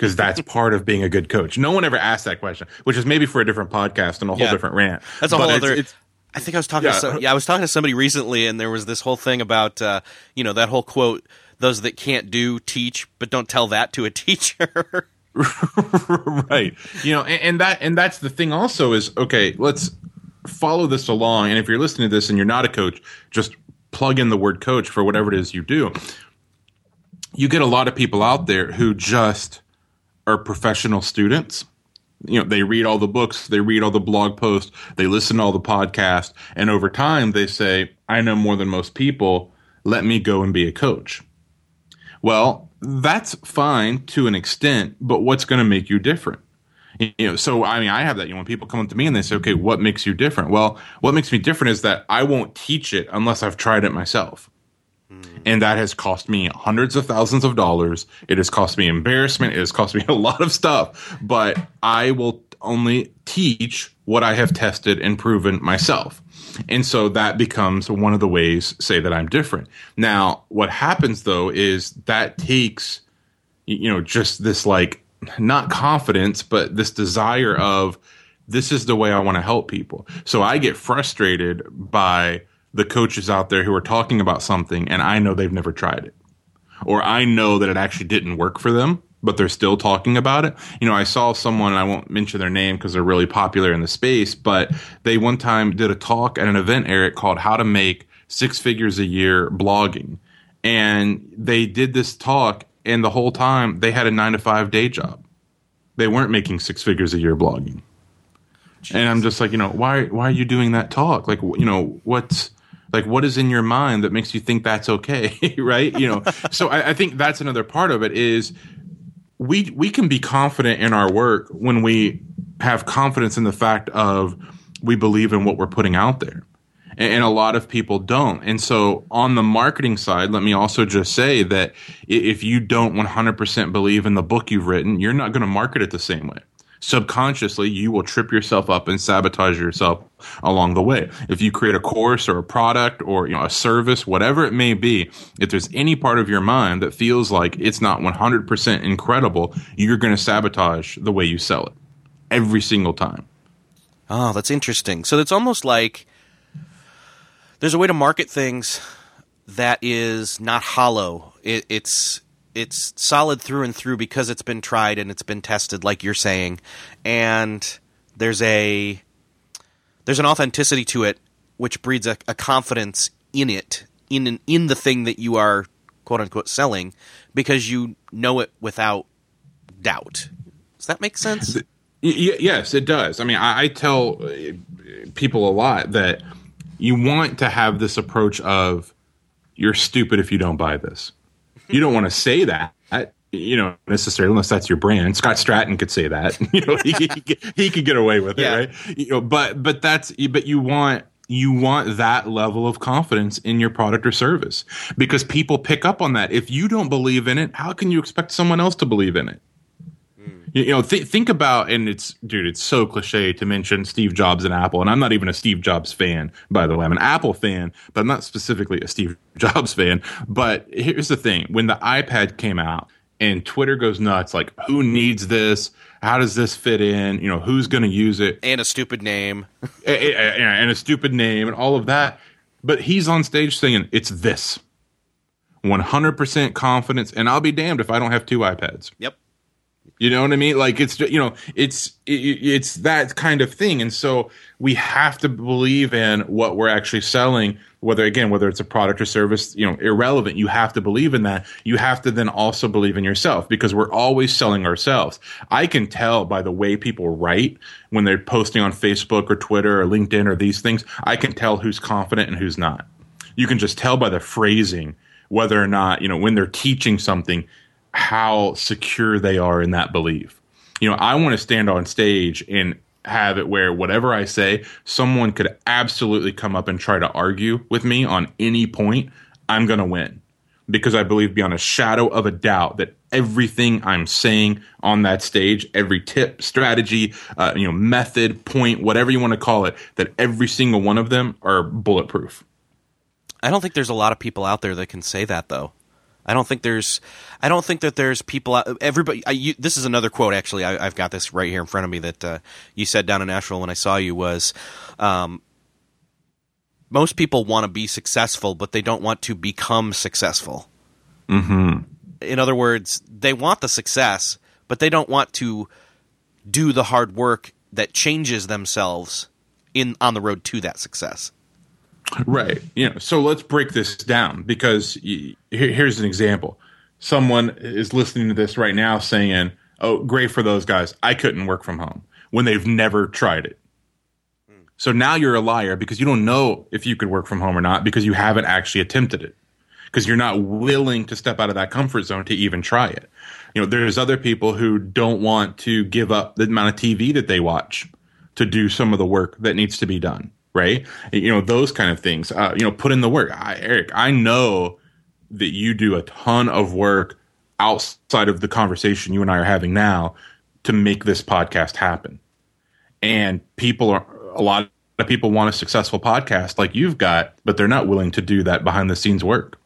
Because that's part of being a good coach. No one ever asked that question, which is maybe for a different podcast and a whole Yeah. different rant. That's a whole it's- other. it's- I think I was talking. Yeah. To some, yeah, I was talking to somebody recently, and there was this whole thing about uh, you know that whole quote: "Those that can't do teach, but don't tell that to a teacher." right. You know, and, and that and that's the thing. Also, is okay. Let's follow this along. And if you're listening to this and you're not a coach, just plug in the word coach for whatever it is you do. You get a lot of people out there who just are professional students. You know, they read all the books, they read all the blog posts, they listen to all the podcasts, and over time they say, I know more than most people. Let me go and be a coach. Well, that's fine to an extent, but what's going to make you different? You know, so I mean, I have that. You know, when people come up to me and they say, "Okay, what makes you different?" Well, what makes me different is that I won't teach it unless I've tried it myself, Mm. and that has cost me hundreds of thousands of dollars. It has cost me embarrassment. It has cost me a lot of stuff, but I will only teach what I have tested and proven myself. And so that becomes one of the ways say that I'm different. Now, what happens though is that takes you know just this like not confidence but this desire of this is the way I want to help people. So I get frustrated by the coaches out there who are talking about something and I know they've never tried it or I know that it actually didn't work for them, but they're still talking about it. You know, I saw someone, and I won't mention their name because they're really popular in the space, but they one time did a talk at an event, Erik, called How to Make Six Figures a Year Blogging. And they did this talk, and the whole time they had a nine to five day job. They weren't making six figures a year blogging. And I'm just like, you know, why why are you doing that talk? Like, you know, what's like what is in your mind that makes you think that's okay, right? You know, so I, I think that's another part of it is we we can be confident in our work when we have confidence in the fact of we believe in what we're putting out there. And, and a lot of people don't. And so on the marketing side, let me also just say that if you don't 100% believe in the book you've written, you're not going to market it the same way subconsciously you will trip yourself up and sabotage yourself along the way if you create a course or a product or you know a service whatever it may be if there's any part of your mind that feels like it's not 100% incredible you're going to sabotage the way you sell it every single time Oh, that's interesting. So it's almost like there's a way to market things that is not hollow. It, it's it's solid through and through because it's been tried and it's been tested, like you're saying, and there's a there's an authenticity to it which breeds a, a confidence in it in in the thing that you are quote unquote selling because you know it without doubt. Does that make sense? Yes, it does. I mean, I, I tell uh, people a lot that you want to have this approach of you're stupid if you don't buy this. You don't want to say that, you know, necessarily unless that's your brand. Scott stratten could say that. You know, he, he, he could get away with it, yeah. right? You know, but but that's but you want you want that level of confidence in your product or service because people pick up on that. If you don't believe in it, how can you expect someone else to believe in it? You know, th- think about, and it's, dude, it's so cliche to mention Steve Jobs and Apple. And I'm not even a Steve Jobs fan, by the way. I'm an Apple fan, but I'm not specifically a Steve Jobs fan. But here's the thing when the iPad came out and Twitter goes nuts, like, who needs this? How does this fit in? You know, who's going to use it? And a stupid name. and a stupid name and all of that. But he's on stage saying, it's this 100% confidence. And I'll be damned if I don't have two iPads. Yep. You know what I mean? Like it's you know it's it's that kind of thing, and so we have to believe in what we're actually selling. Whether again, whether it's a product or service, you know, irrelevant. You have to believe in that. You have to then also believe in yourself because we're always selling ourselves. I can tell by the way people write when they're posting on Facebook or Twitter or LinkedIn or these things. I can tell who's confident and who's not. You can just tell by the phrasing whether or not you know when they're teaching something how secure they are in that belief. You know, I want to stand on stage and have it where whatever I say, someone could absolutely come up and try to argue with me on any point. I'm going to win because I believe beyond a shadow of a doubt that everything I'm saying on that stage, every tip, strategy, uh, you know, method, point, whatever you want to call it, that every single one of them are bulletproof. I don't think there's a lot of people out there that can say that though. I don't think there's, I don't think that there's people. Out, everybody. I, you, this is another quote. Actually, I, have got this right here in front of me that uh, you said down in Nashville when I saw you was, um, most people want to be successful, but they don't want to become successful. Mm-hmm. In other words, they want the success, but they don't want to do the hard work that changes themselves in on the road to that success. Right. You know, so let's break this down because here's an example. Someone is listening to this right now saying, "Oh, great for those guys. I couldn't work from home." When they've never tried it. So now you're a liar because you don't know if you could work from home or not because you haven't actually attempted it. Because you're not willing to step out of that comfort zone to even try it. You know, there's other people who don't want to give up the amount of TV that they watch to do some of the work that needs to be done right? You know, those kind of things. Uh, you know, put in the work. I, Erik, I know that you do a ton of work outside of the conversation you and I are having now to make this podcast happen. And people are a lot of people want a successful podcast like you've got, but they're not willing to do that behind the scenes work.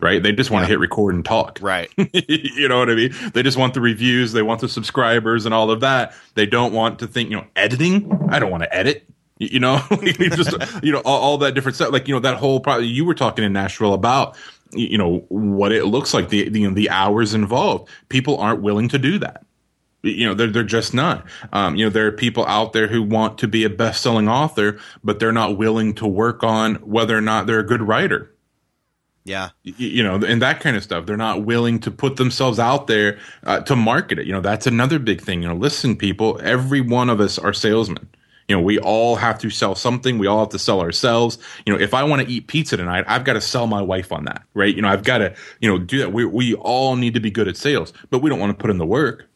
Right? They just want yeah. to hit record and talk. Right. you know what I mean? They just want the reviews, they want the subscribers and all of that. They don't want to think, you know, editing. I don't want to edit you know just you know all, all, that different stuff. Like you know that whole pro- you were talking in nashville about you know what it looks like the, the, you know, the hours involved. People aren't willing to do that. You know they're, they're just not. Um, you know there are people out there who want to be a best-selling author but they're not willing to work on whether or not they're a good writer. Yeah. You know and that kind of stuff. They're not willing to put themselves out there uh, to market it. You know that's another big thing. You know listen people every one of us are salesmen you know, we all have to sell something. We all have to sell ourselves. You know, if I want to eat pizza tonight, I've got to sell my wife on that, right? You know, I've got to, you know, do that. We, we all need to be good at sales, but we don't want to put in the work.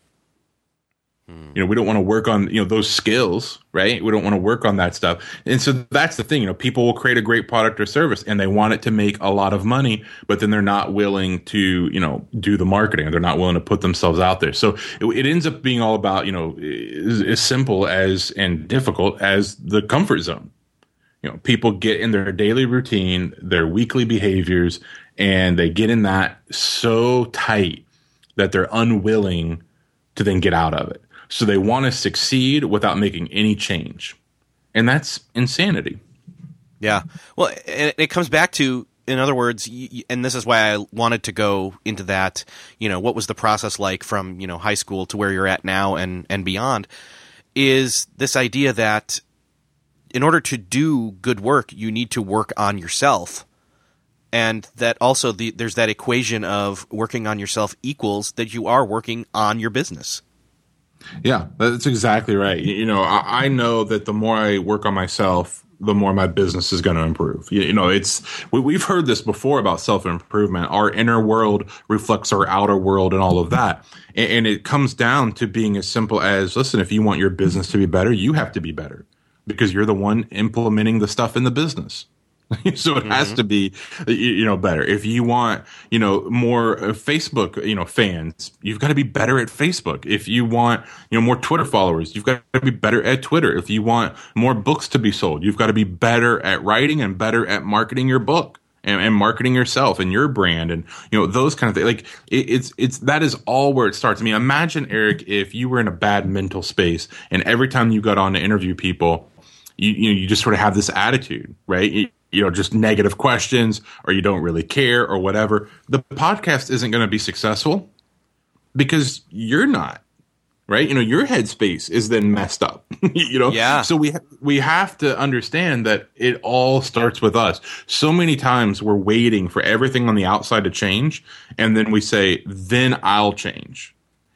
You know, we don't want to work on, you know, those skills, right? We don't want to work on that stuff. And so that's the thing, you know, people will create a great product or service and they want it to make a lot of money, but then they're not willing to, you know, do the marketing. They're not willing to put themselves out there. So it, it ends up being all about, you know, as, as simple as and difficult as the comfort zone. You know, people get in their daily routine, their weekly behaviors, and they get in that so tight that they're unwilling to then get out of it. So they want to succeed without making any change. And that's insanity. Yeah. Well, it, comes back to in other words, and this is why I wanted to go into that, you know, what was the process like from, you know, high school to where you're at now and, and beyond, is this idea that in order to do good work, you need to work on yourself. And that also the, there's that equation of working on yourself equals that you are working on your business. Yeah, that's exactly right. You know, I, I know that the more I work on myself, the more my business is going to improve. You, you, know, it's we, have heard this before about self improvement. Our inner world reflects our outer world and all of that, and, and, it comes down to being as simple as listen. If you want your business to be better, you have to be better because you're the one implementing the stuff in the business. so it mm-hmm. has to be you know better. If you want you know more uh, facebook you know fans you've got to be better at facebook. If you want you know more twitter followers you've got to be better at twitter. If you want more books to be sold you've got to be better at writing and better at marketing your book and, and marketing yourself and your brand and you know those kind of things like it, it's it's that is all where it starts. I mean imagine erik if you were in a bad mental space and every time you got on to interview people you you know you just sort of have this attitude right you know, just negative questions or you don't really care or whatever, the podcast isn't going to be successful because you're not right? You know your headspace is then messed up you know? Yeah. So we we have to understand that it all starts with us. So many times we're waiting for everything on the outside to change and then we say then i'll change.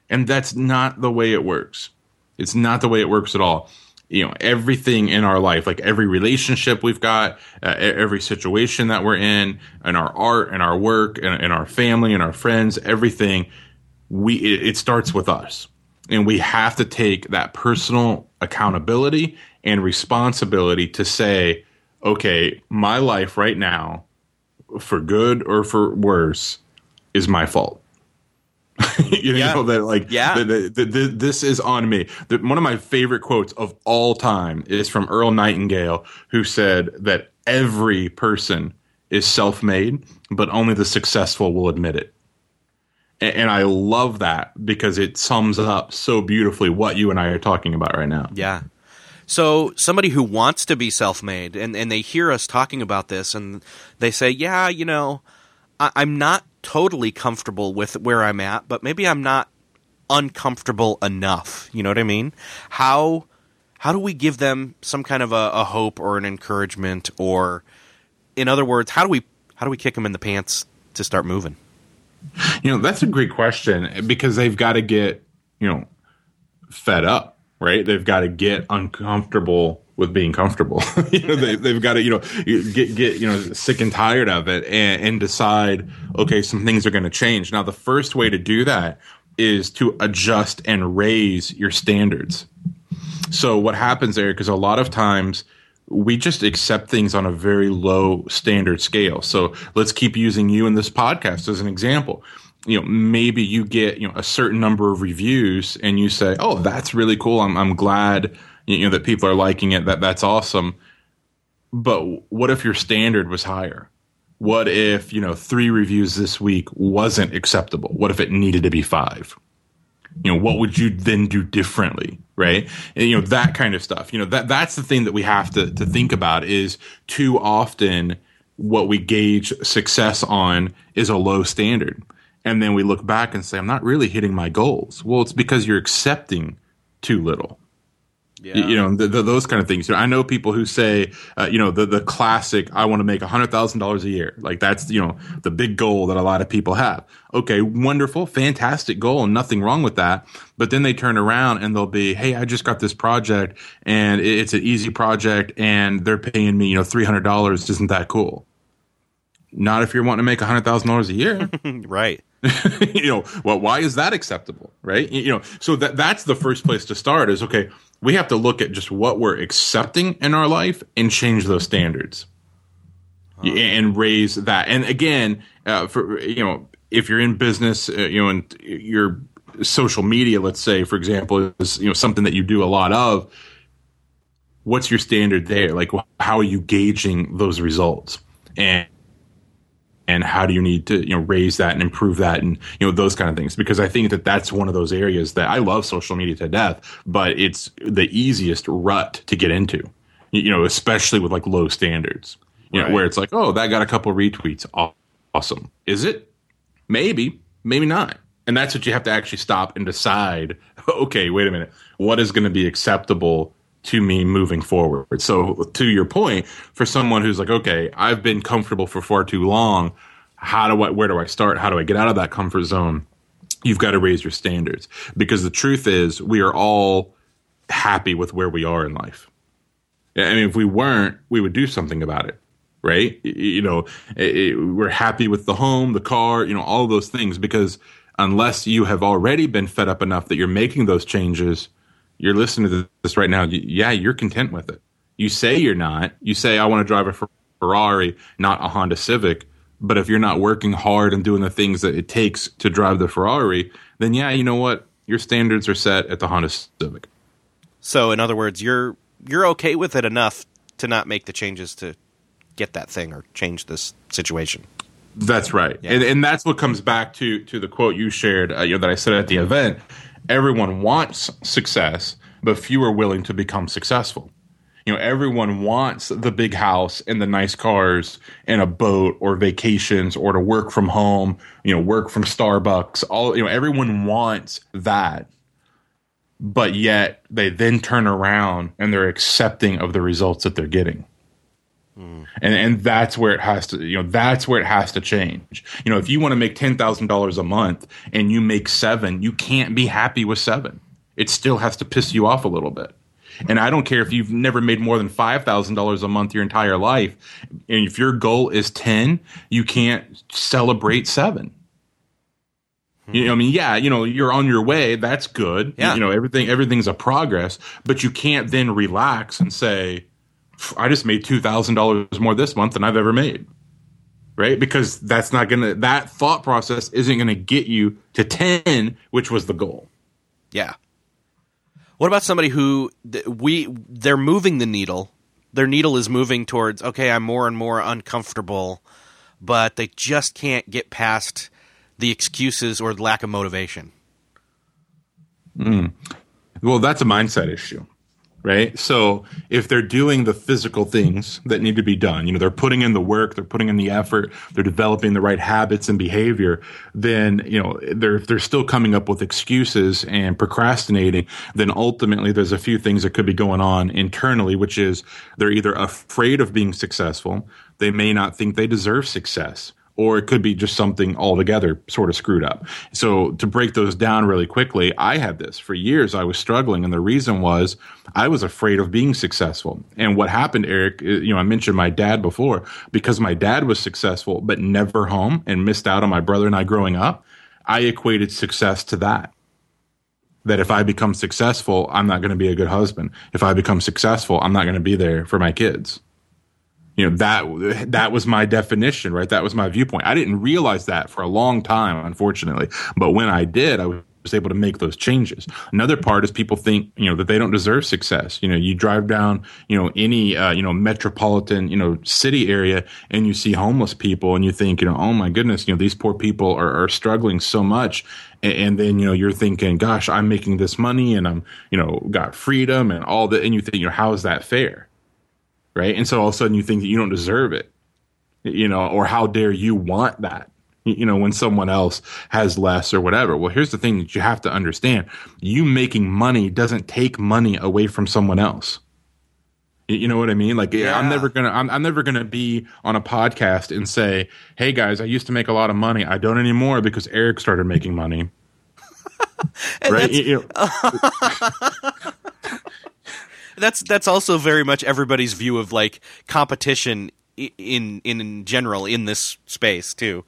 And that's not the way it works. It's not the way it works at all you know everything in our life like every relationship we've got uh, every situation that we're in and our art and our work and, and our family and our friends everything we it, it starts with us. And we have to take that personal accountability and responsibility to say okay my life right now for good or for worse is my fault you yeah. know that like yeah. this is on me. One of my favorite quotes of all time is from earl nightingale who said that every person is self-made but only the successful will admit it. And, and i love that because it sums up so beautifully what you and i are talking about right now. Yeah. So somebody who wants to be self-made and, and they hear us talking about this and they say yeah you know I, i'm not totally comfortable with where I'm at, but maybe I'm not uncomfortable enough. You know what I mean? How how do we give them some kind of a, a hope or an encouragement, or in other words, how do we how do we kick them in the pants to start moving? You know, that's a great question because they've got to get you know fed up, right? They've got to get uncomfortable with being comfortable. you know, they, have got to, you know, get, get, you know, sick and tired of it and, and decide, okay, some things are going to change. Now, the first way to do that is to adjust and raise your standards. So what happens there, because a lot of times we just accept things on a very low standard scale. So let's keep using you in this podcast as an example you know maybe you get you know a certain number of reviews and you say oh that's really cool i'm, I'm glad you know that people are liking it that that's awesome. But what if your standard was higher? What if you know three reviews this week wasn't acceptable? What if it needed to be five? You know what would you then do differently right? And, you know that kind of stuff. You know that that's the thing that we have to to think about is too often what we gauge success on is a low standard. And then we look back and say i'm not really hitting my goals. Well it's because you're accepting too little yeah. You know, the, the, those kind of things. I know people who say, uh, you know, the, the classic, I want to make $100,000 a year. Like that's, you know, the big goal that a lot of people have. Okay, wonderful, fantastic goal, and nothing wrong with that. But then they turn around and they'll be, hey, I just got this project and it's an easy project and they're paying me, you know, $300. Isn't that cool? Not if you're wanting to make $100,000 a year. right. you know, well, why is that acceptable? Right. You know, so that, that's the first place to start is, okay, we have to look at just what we're accepting in our life and change those standards huh. and raise that. And again, uh, for you know, if you're in business, uh, you know, and your social media, let's say, for example, is you know something that you do a lot of. What's your standard there? Like, how are you gauging those results? And and how do you need to you know raise that and improve that and you know those kind of things because i think that that's one of those areas that i love social media to death but it's the easiest rut to get into you know especially with like low standards You know, where it's like, oh, that got a couple retweets. Awesome. Is it? Maybe, maybe not. And that's what you have to actually stop and decide. Okay, wait a minute. What is going to be acceptable to me moving forward? So, to your point, for someone who's like, okay, I've been comfortable for far too long. How do I? Where do I start? How do I get out of that comfort zone? You've got to raise your standards because the truth is, we are all happy with where we are in life. I mean, if we weren't, we would do something about it, right? You know, it, it- we're happy with the home, the car, you know, all those things because unless you have already been fed up enough that you're making those changes, you're listening to this right now. Yeah, you're content with it. You say you're not. You say, I want to drive a Ferrari, not a Honda Civic. But if you're not working hard and doing the things that it takes to drive the Ferrari, then yeah, you know what? Your standards are set at the Honda Civic. So, in other words, you're you're okay with it enough to not make the changes to get that thing or change this situation. That's right, and, and that's what comes back to to the quote you shared, uh, you know, that I said at the event. Everyone wants success, but few are willing to become successful. You know, everyone wants the big house and the nice cars and a boat or vacations or to work from home. You know, work from Starbucks. All you know, everyone wants that, but yet they then turn around and they're accepting of the results that they're getting and and that's where it has to you know that's where it has to change you know if you want to make $10,000 a month and you make 7 you can't be happy with 7 it still has to piss you off a little bit and I don't care if you've never made more than $5,000 a month your entire life and if your goal is 10 you can't celebrate 7 you know, I mean, yeah, you know, you're on your way. That's good. Yeah. You know, everything, everything's a progress, but you can't then relax and say, I just made two thousand dollars more this month than I've ever made. Right? Because that's not gonna that thought process isn't gonna get you to ten, which was the goal. Yeah. What about somebody who th- we they're moving the needle? Their needle is moving towards okay, I'm more and more uncomfortable, but they just can't get past the excuses or lack of motivation. Hmm. Well, that's a mindset issue. Right. So if they're doing the physical things that need to be done, you know, they're putting in the work, they're putting in the effort, they're developing the right habits and behavior, then, you know, they're, they're still coming up with excuses and procrastinating, then ultimately there's a few things that could be going on internally, which is they're either afraid of being successful. They may not think they deserve success or it could be just something altogether sort of screwed up. So to break those down really quickly, I had this for years. I was struggling, and the reason was I was afraid of being successful. And what happened, Erik? uh, You know, I mentioned my dad before because my dad was successful but never home and missed out on my brother and I growing up. I equated success to that. That if I become successful, I'm not going to be a good husband. If I become successful, I'm not going to be there for my kids you know that that was my definition right that was my viewpoint i didn't realize that for a long time unfortunately but when i did i was able to make those changes another part is people think you know that they don't deserve success you know you drive down you know any uh, you know metropolitan you know city area and you see homeless people and you think you know oh my goodness you know these poor people are, are struggling so much and, then you know you're thinking gosh i'm making this money and i'm you know got freedom and all that and you think you know how is that fair right? And so all of a sudden you think that you don't deserve it, you know, or how dare you want that, you know, when someone else has less or whatever. Well, here's the thing that you have to understand: you making money doesn't take money away from someone else. You- know what I mean? Like, Yeah. I'm never gonna, I'm, I'm never gonna be on a podcast and say, "Hey guys, I used to make a lot of money. I don't anymore because Erik started making money." Right? You- you know, that's that's also very much everybody's view of like competition in in, in general in this space too.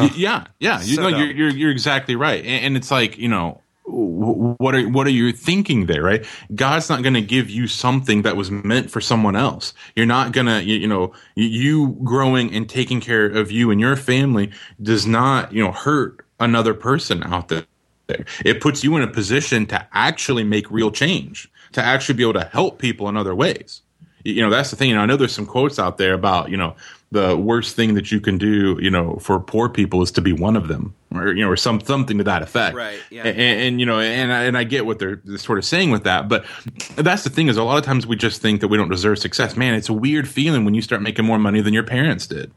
Y- yeah, yeah. You So dumb. you're, you're you're exactly right, and, and it's like you know, what are what are you thinking there, right? God's not going to give you something that was meant for someone else. You're not gonna, you, you know, you growing and taking care of you and your family does not, you know, hurt another person out there. It puts you in a position to actually make real change, to actually be able to help people in other ways you know that's the thing you know i know there's some quotes out there about you know the worst thing that you can do you know for poor people is to be one of them or you know, or some something to that effect. Right, yeah. And, and, you know, and I, and I get what they're, they're sort of saying with that, but that's the thing is a lot of times we just think that we don't deserve success. Man, it's a weird feeling when you start making more money than your parents did.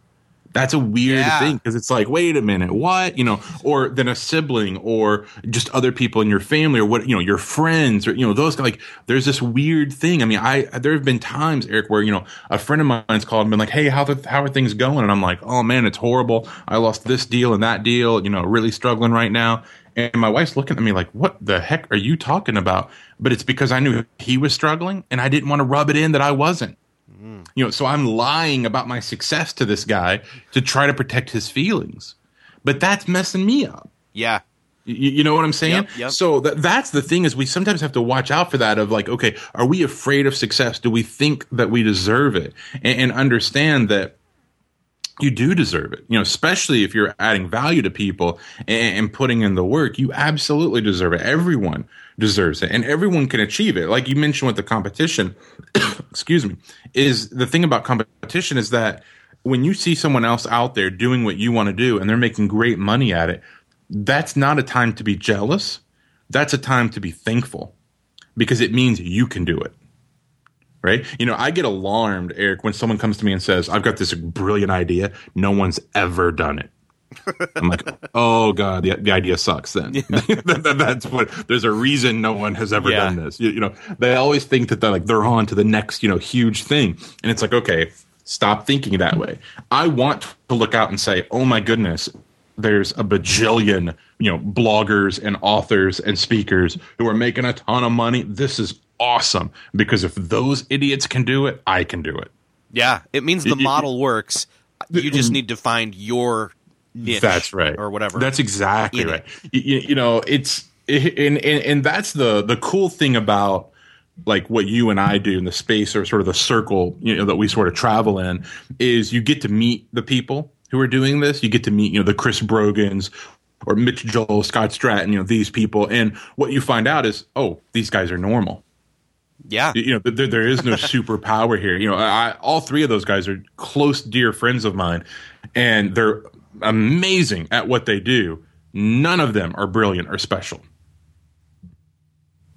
That's a weird Yeah. thing because it's like, wait a minute, what? You know, or then a sibling or just other people in your family or what, you know, your friends or, you know, those like, there's this weird thing. I mean, I, there have been times, Erik, where, you know, a friend of mine's called and been like, hey, how, the, how are things going? And I'm like, oh man, it's horrible. I lost this deal and that deal, you know, really struggling right now. And my wife's looking at me like, what the heck are you talking about? But it's because I knew he was struggling and I didn't want to rub it in that I wasn't Mm. you know so i'm lying about my success to this guy to try to protect his feelings. But that's messing me up. Yeah. you, you know what i'm saying? Yep, yep. so that, that's the thing is we sometimes have to watch out for that of like okay are we afraid of success? Do we think that we deserve it? And, and understand that you do deserve it. You know especially if you're adding value to people and, and putting in the work you absolutely deserve it. Everyone deserves it and everyone can achieve it. Like you mentioned with the competition excuse me is the thing about competition is that when you see someone else out there doing what you want to do and they're making great money at it that's not a time to be jealous. That's a time to be thankful because it means you can do it right? You know, I get alarmed, Erik, when someone comes to me and says, I've got this brilliant idea. No one's ever done it. I'm like, oh god, the, the idea sucks. Then That- that- that's what. There's a reason no one has ever Yeah. done this. You, you know, they always think that they're like they're on to the next, you know, huge thing, and it's like, okay, stop thinking that way. I want to look out and say, oh my goodness, there's a bajillion, you know, bloggers and authors and speakers who are making a ton of money. This is awesome because if those idiots can do it, I can do it. Yeah. It means the model works. You just mm-hmm. need to find your niche. That's right, Or whatever. That's exactly right. You, you know, it's and, and and that's the the cool thing about like what you and I do in the space or sort of the circle you know that we sort of travel in is you get to meet the people who are doing this. You get to meet you know the Chris Brogans or Mitch Joel, Scott Stratten, you know these people, and what you find out is oh these guys are normal. Yeah. You know, there, there is no superpower here. You know, I, all three of those guys are close, dear friends of mine, and they're amazing at what they do. None of them are brilliant or special.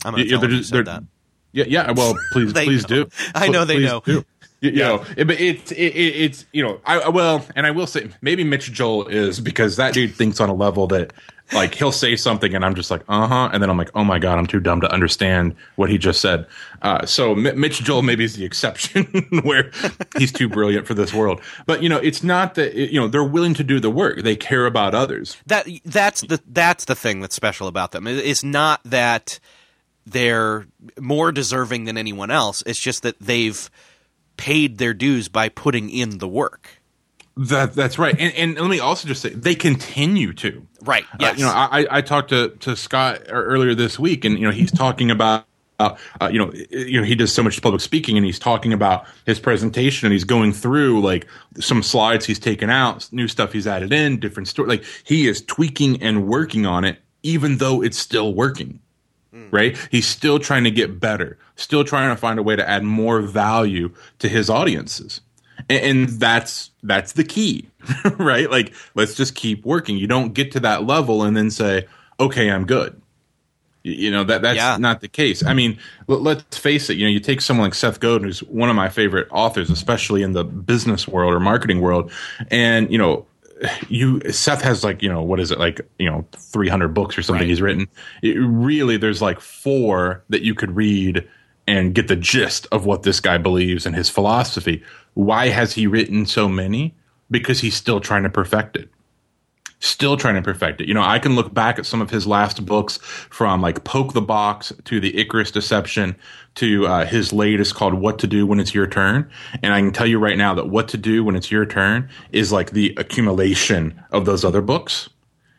I'm going to Yeah, tell they're you that. Yeah, yeah. Well, please, please know. do. I know they Please know. do. You, you Yeah. know, it, but it's it, it, it's you know, I I- well, and I will say maybe Mitch Joel is because that dude thinks on a level that like he'll say something and I'm just like uh huh, and then I'm like oh my god, I'm too dumb to understand what he just said. Uh, so M- Mitch Joel maybe is the exception where he's too brilliant for this world. But you know, it's not that you know they're willing to do the work. They care about others. that that's the that's the thing that's special about them. It's not that they're more deserving than anyone else. It's just that they've paid their dues by putting in the work. That that's right. And, and let me also just say they continue to. Right. Uh, you know, I, I talked to, to Scott earlier this week, and you know, he's talking about. Uh, uh, you know, you know, he does so much public speaking, and he's talking about his presentation, and he's going through like some slides he's taken out, new stuff he's added in, different story. Like he is tweaking and working on it, even though it's still working. Right? He's still trying to get better, still trying to find a way to add more value to his audiences and, that's that's the key right like let's just keep working you don't get to that level and then say okay i'm good you know that that's Yeah. not the case i mean l- let's face it you know you take someone like seth godin who's one of my favorite authors especially in the business world or marketing world and you know you seth has like you know what is it like you know 300 books or something Right. he's written it, really there's like four that you could read and get the gist of what this guy believes and his philosophy. Why has he written so many? Because he's still trying to perfect it. Still trying to perfect it. You know, I can look back at some of his last books from like Poke the Box to the Icarus Deception to uh, his latest called What to Do When It's Your Turn. And I can tell you right now that What to Do When It's Your Turn is like the accumulation of those other books.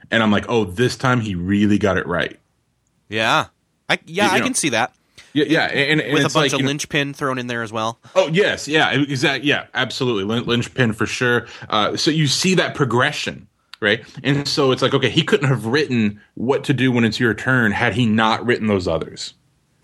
And I'm like, oh, this time he really got it right. yeah. I yeah, You I know, can see that. Yeah, yeah, and, and With a it's bunch like, of you know- linchpin thrown in there as well. Oh yes, yeah, exactly. Yeah, absolutely. Lin- linchpin for sure. Uh, so you see that progression, right? And so it's like, okay, he couldn't have written what to do when it's your turn had he not written those others.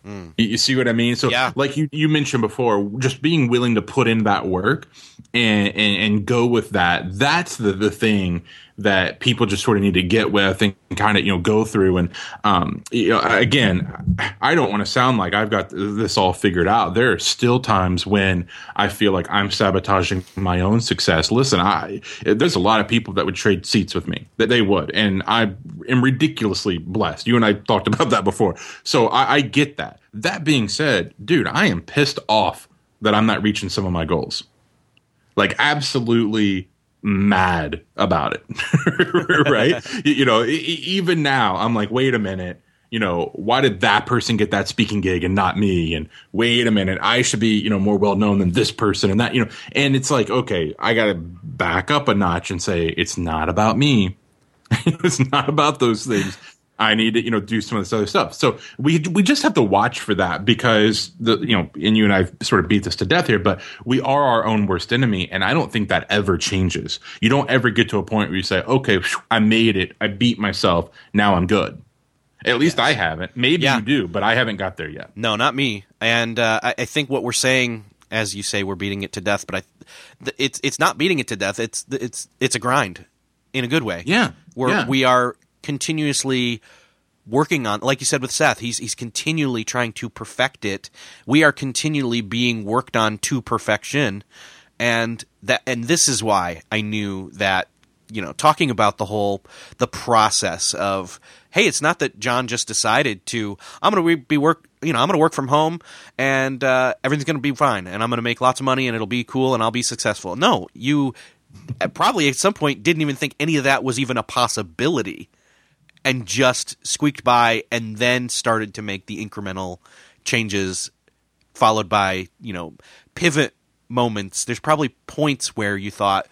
You, you see what I mean? So, Yeah. like you, you mentioned before, just being willing to put in that work and, and, and go with that. That's the, the thing that people just sort of need to get with and kind of you know go through. And um, you know, again i don't want to sound like i've got this all figured out. There are still times when i feel like i'm sabotaging my own success. Listen i there's a lot of people that would trade seats with me that they would and i am ridiculously blessed. You and i talked about that before. So I, I get that. That being said dude i am pissed off that i'm not reaching some of my goals like absolutely mad about it right? You know even now i'm like wait a minute you know why did that person get that speaking gig and not me? And wait a minute i should be you know more well known than this person and that you know and it's like okay i gotta back up a notch and say it's not about me. It's not about those things I need to, you know, do some of this other stuff. So we we just have to watch for that because the you know, and you and I sort of beat this to death here, but we are our own worst enemy, and I don't think that ever changes. You don't ever get to a point where you say, "Okay, I made it. I beat myself. Now I'm good." At least I haven't. Maybe yeah. you do, but I haven't got there yet. No, not me. And uh, I, I think what we're saying, as you say, we're beating it to death, but I, it's it's not beating it to death. It's it's it's a grind, in a good way. Yeah, where yeah. we are continuously working on like you said with Seth he's he's continually trying to perfect it. We are continually being worked on to perfection. And that and this is why I knew that you know talking about the whole the process of hey it's not that John just decided to I'm going to be work you know I'm going to work from home and uh, everything's going to be fine and I'm going to make lots of money and it'll be cool and I'll be successful. No you probably at some point didn't even think any of that was even a possibility and just squeaked by and then started to make the incremental changes followed by, you know, pivot moments. There's probably points where you thought,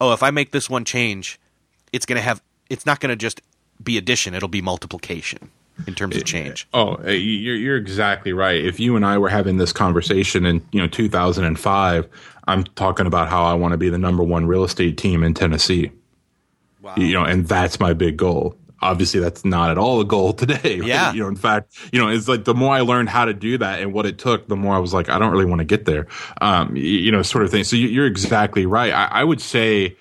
"Oh, if I make this one change, it's going to have it's not going to just be addition, it'll be multiplication." in terms of eh, eh, change. Oh, eh, you're, you're exactly right. If you and I were having this conversation in you know 2005, I'm talking about how I want to be the number one real estate team in Tennessee. Wow. You know, and that's my big goal obviously that's not at all a goal today. Right? Yeah. You know, in fact, you know, it's like the more I learned how to do that and what it took, the more I was like, I don't really want to get there. Um, you know, sort of thing. So you're exactly right. I, I would say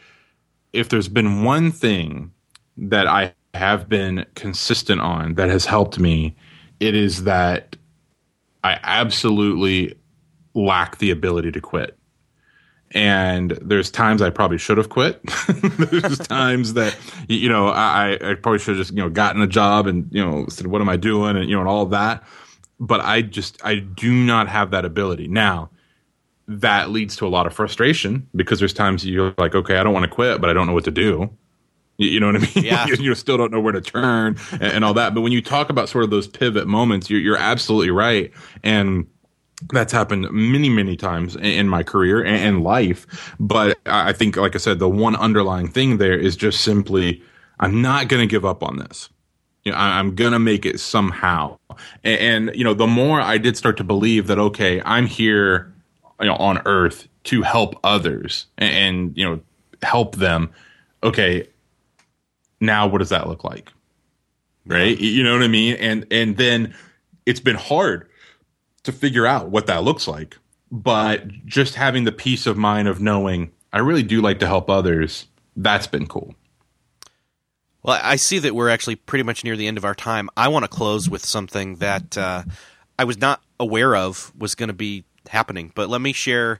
if there's been one thing that I have been consistent on that has helped me, it is that I absolutely lack the ability to quit and there's times I probably should have quit. there's times that you know I, I probably should have just you know gotten a job and you know said what am I doing and you know and all that. But I just I do not have that ability now. That leads to a lot of frustration because there's times you're like, okay, I don't want to quit, but I don't know what to do. You, know what I mean? Yeah. you, you, still don't know where to turn and, and, all that. But when you talk about sort of those pivot moments, you're, you're absolutely right. And that's happened many many times in my career and life. But i think like i said the one underlying thing there is just simply i'm not going to give up on this. You know, i'm going to make it somehow. And, and, you know the more i did start to believe that okay i'm here you know on earth to help others and, and you know help them okay now what does that look like? Right? You know what i mean? And and then it's been hard to figure out what that looks like. But just having the peace of mind of knowing I really do like to help others, that's been cool. Well, I see that we're actually pretty much near the end of our time. I want to close with something that uh, I was not aware of was going to be happening, but let me share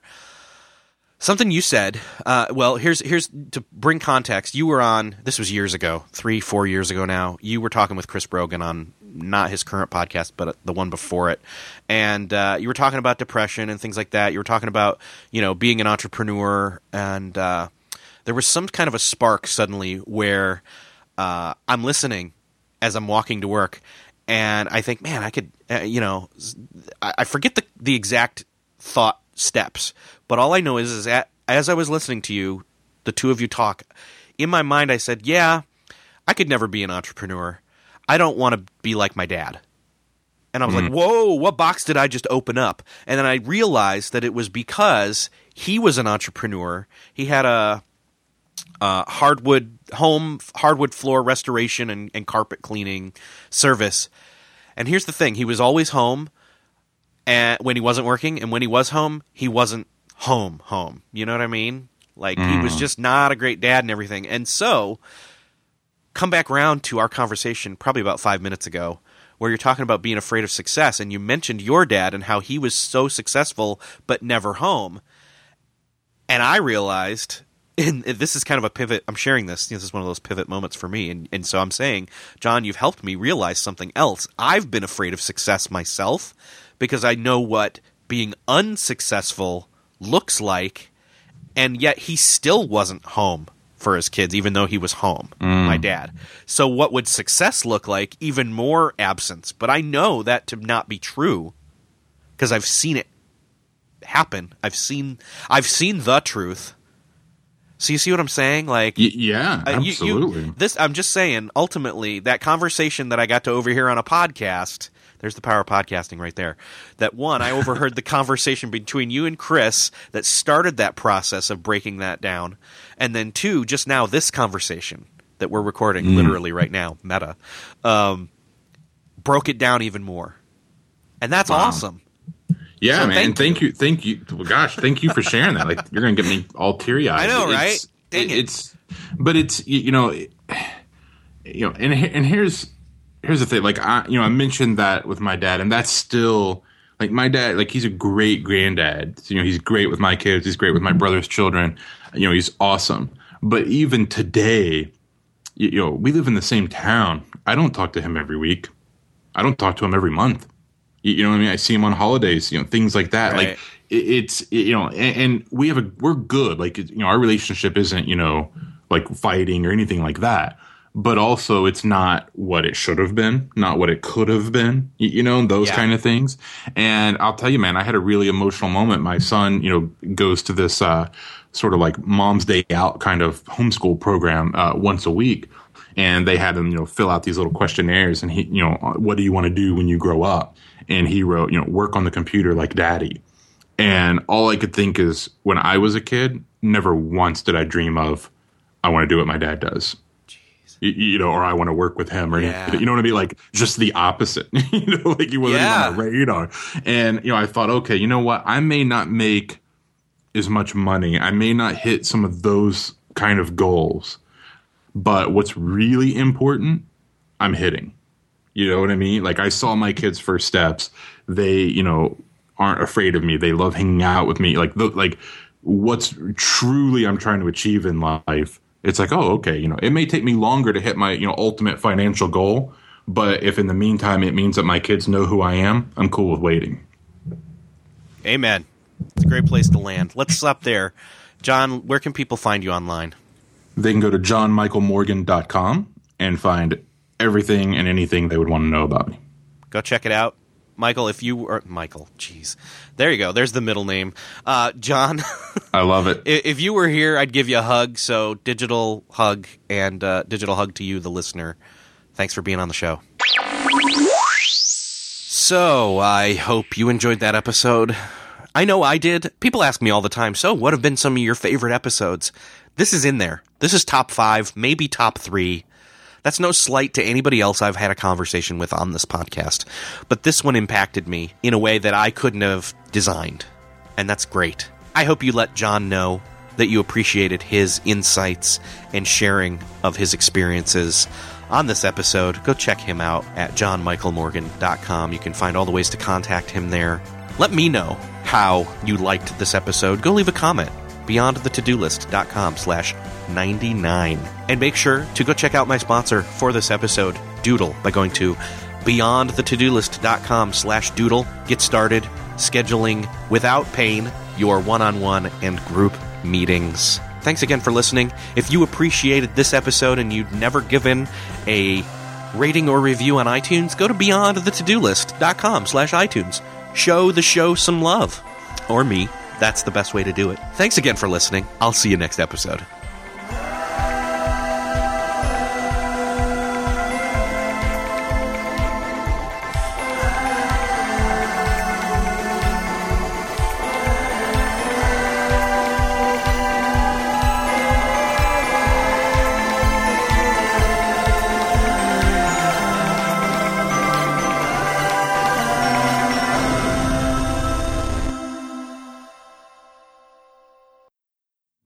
something you said. Uh, well, here's here's to bring context. You were on this was years ago, three four years ago now. You were talking with Chris Brogan on not his current podcast, but the one before it. And uh, you were talking about depression and things like that. You were talking about you know being an entrepreneur, and uh, there was some kind of a spark suddenly where uh, I'm listening as I'm walking to work, and I think, man, I could, uh, you know, I forget the the exact thought steps, but all I know is is at, as I was listening to you, the two of you talk, in my mind I said, yeah, I could never be an entrepreneur. I don't want to be like my dad. And I was mm-hmm. like, whoa, what box did I just open up? And then I realized that it was because he was an entrepreneur. He had a, a hardwood home, hardwood floor restoration and, and carpet cleaning service. And here's the thing he was always home and when he wasn't working. And when he was home, he wasn't home, home. You know what I mean? Like he was just not a great dad and everything. And so, come back around to our conversation probably about five minutes ago, where you're talking about being afraid of success, and you mentioned your dad and how he was so successful but never home. And I realized, and this is kind of a pivot. I'm sharing this. This is one of those pivot moments for me, and and so I'm saying, John, you've helped me realize something else. I've been afraid of success myself because I know what being unsuccessful looks like, and yet he still wasn't home for his kids, even though he was home, my dad. So, what would success look like? Even more absence. But I know that to not be true because I've seen it happen. I've seen I've seen the truth. So you see what I'm saying? Like Y- yeah, uh, you- you- absolutely. this I'm just saying. Ultimately, that conversation that I got to overhear on a podcast. There's the power of podcasting right there. That one, I overheard the conversation between you and Chris that started that process of breaking that down, and then two, just now this conversation that we're recording Mm. literally right now, meta, um, broke it down even more, and that's Wow. awesome. Yeah, So man. thank and thank you. thank you. Well, gosh, thank you for sharing that. Like, you're gonna get me all teary eyed. I know, right? Dang it. It's, but it's you, you know, it- you know, and and here's here's the thing. Like, I you know, I mentioned that with my dad, and that's still like my dad. Like, he's a great granddad. So, you know, he's great with my kids. He's great with my mm-hmm. brother's children. You know, he's awesome. But even today, you, you know, we live in the same town. I don't talk to him every week. I don't talk to him every month. You, you know what I mean? I see him on holidays, you know, things like that. Right. Like it, it's it- you know, and, and we have a we're good. Like you know, our relationship isn't you know like fighting or anything like that. But also, it's not what it should have been, not what it could have been. You, know, those Yeah. kind of things. And I'll tell you, man, I had a really emotional moment. My son, you know, goes to this uh, sort of like Mom's Day Out kind of homeschool program uh, once a week and they had him, you know, fill out these little questionnaires and he, you know, what do you want to do when you grow up? And he wrote, you know, work on the computer like daddy. And all I could think is when I was a kid, never once did I dream of, I want to do what my dad does. You, you know, or I want to work with him, or Yeah. you know what I mean? Like just the opposite. you know, like he wasn't even on the radar. And you know, I thought, okay, you know what? I may not make as much money. I may not hit some of those kind of goals, but what's really important, I'm hitting. You know what I mean? Like I saw my kids' first steps. They, you know, aren't afraid of me. They love hanging out with me. Like the like what's truly I'm trying to achieve in life. It's like, oh, okay, you know, it may take me longer to hit my, you know, ultimate financial goal, but if in the meantime it means that my kids know who I am, I'm cool with waiting. Amen. It's a great place to land. Let's stop there. John, where can people find you online? They can go to johnmichaelmorgan.com and find everything and anything they would want to know about me. Go check it out. Michael, if you were Michael, jeez, there you go. There's the middle name. Uh, John, I love it. if you were here, I'd give you a hug. So digital hug and uh, digital hug to you, the listener. Thanks for being on the show. So I hope you enjoyed that episode. I know I did. People ask me all the time. So what have been some of your favorite episodes? This is in there. This is top five, maybe top three. That's no slight to anybody else I've had a conversation with on this podcast. But this one impacted me in a way that I couldn't have designed. And that's great. I hope you let John know that you appreciated his insights and sharing of his experiences on this episode. Go check him out at johnmichaelmorgan.com. You can find all the ways to contact him there. Let me know how you liked this episode. Go leave a comment beyondthetodolist.com slash 99 and make sure to go check out my sponsor for this episode doodle by going to beyondthetodolist.com slash doodle. Get started scheduling without pain your one-on-one and group meetings. Thanks again for listening. If you appreciated this episode and you'd never given a rating or review on itunes go to beyondthetodolist.com slash itunes. Show the show some love. Or me that's the best way to do it. Thanks again for listening. I'll see you next episode.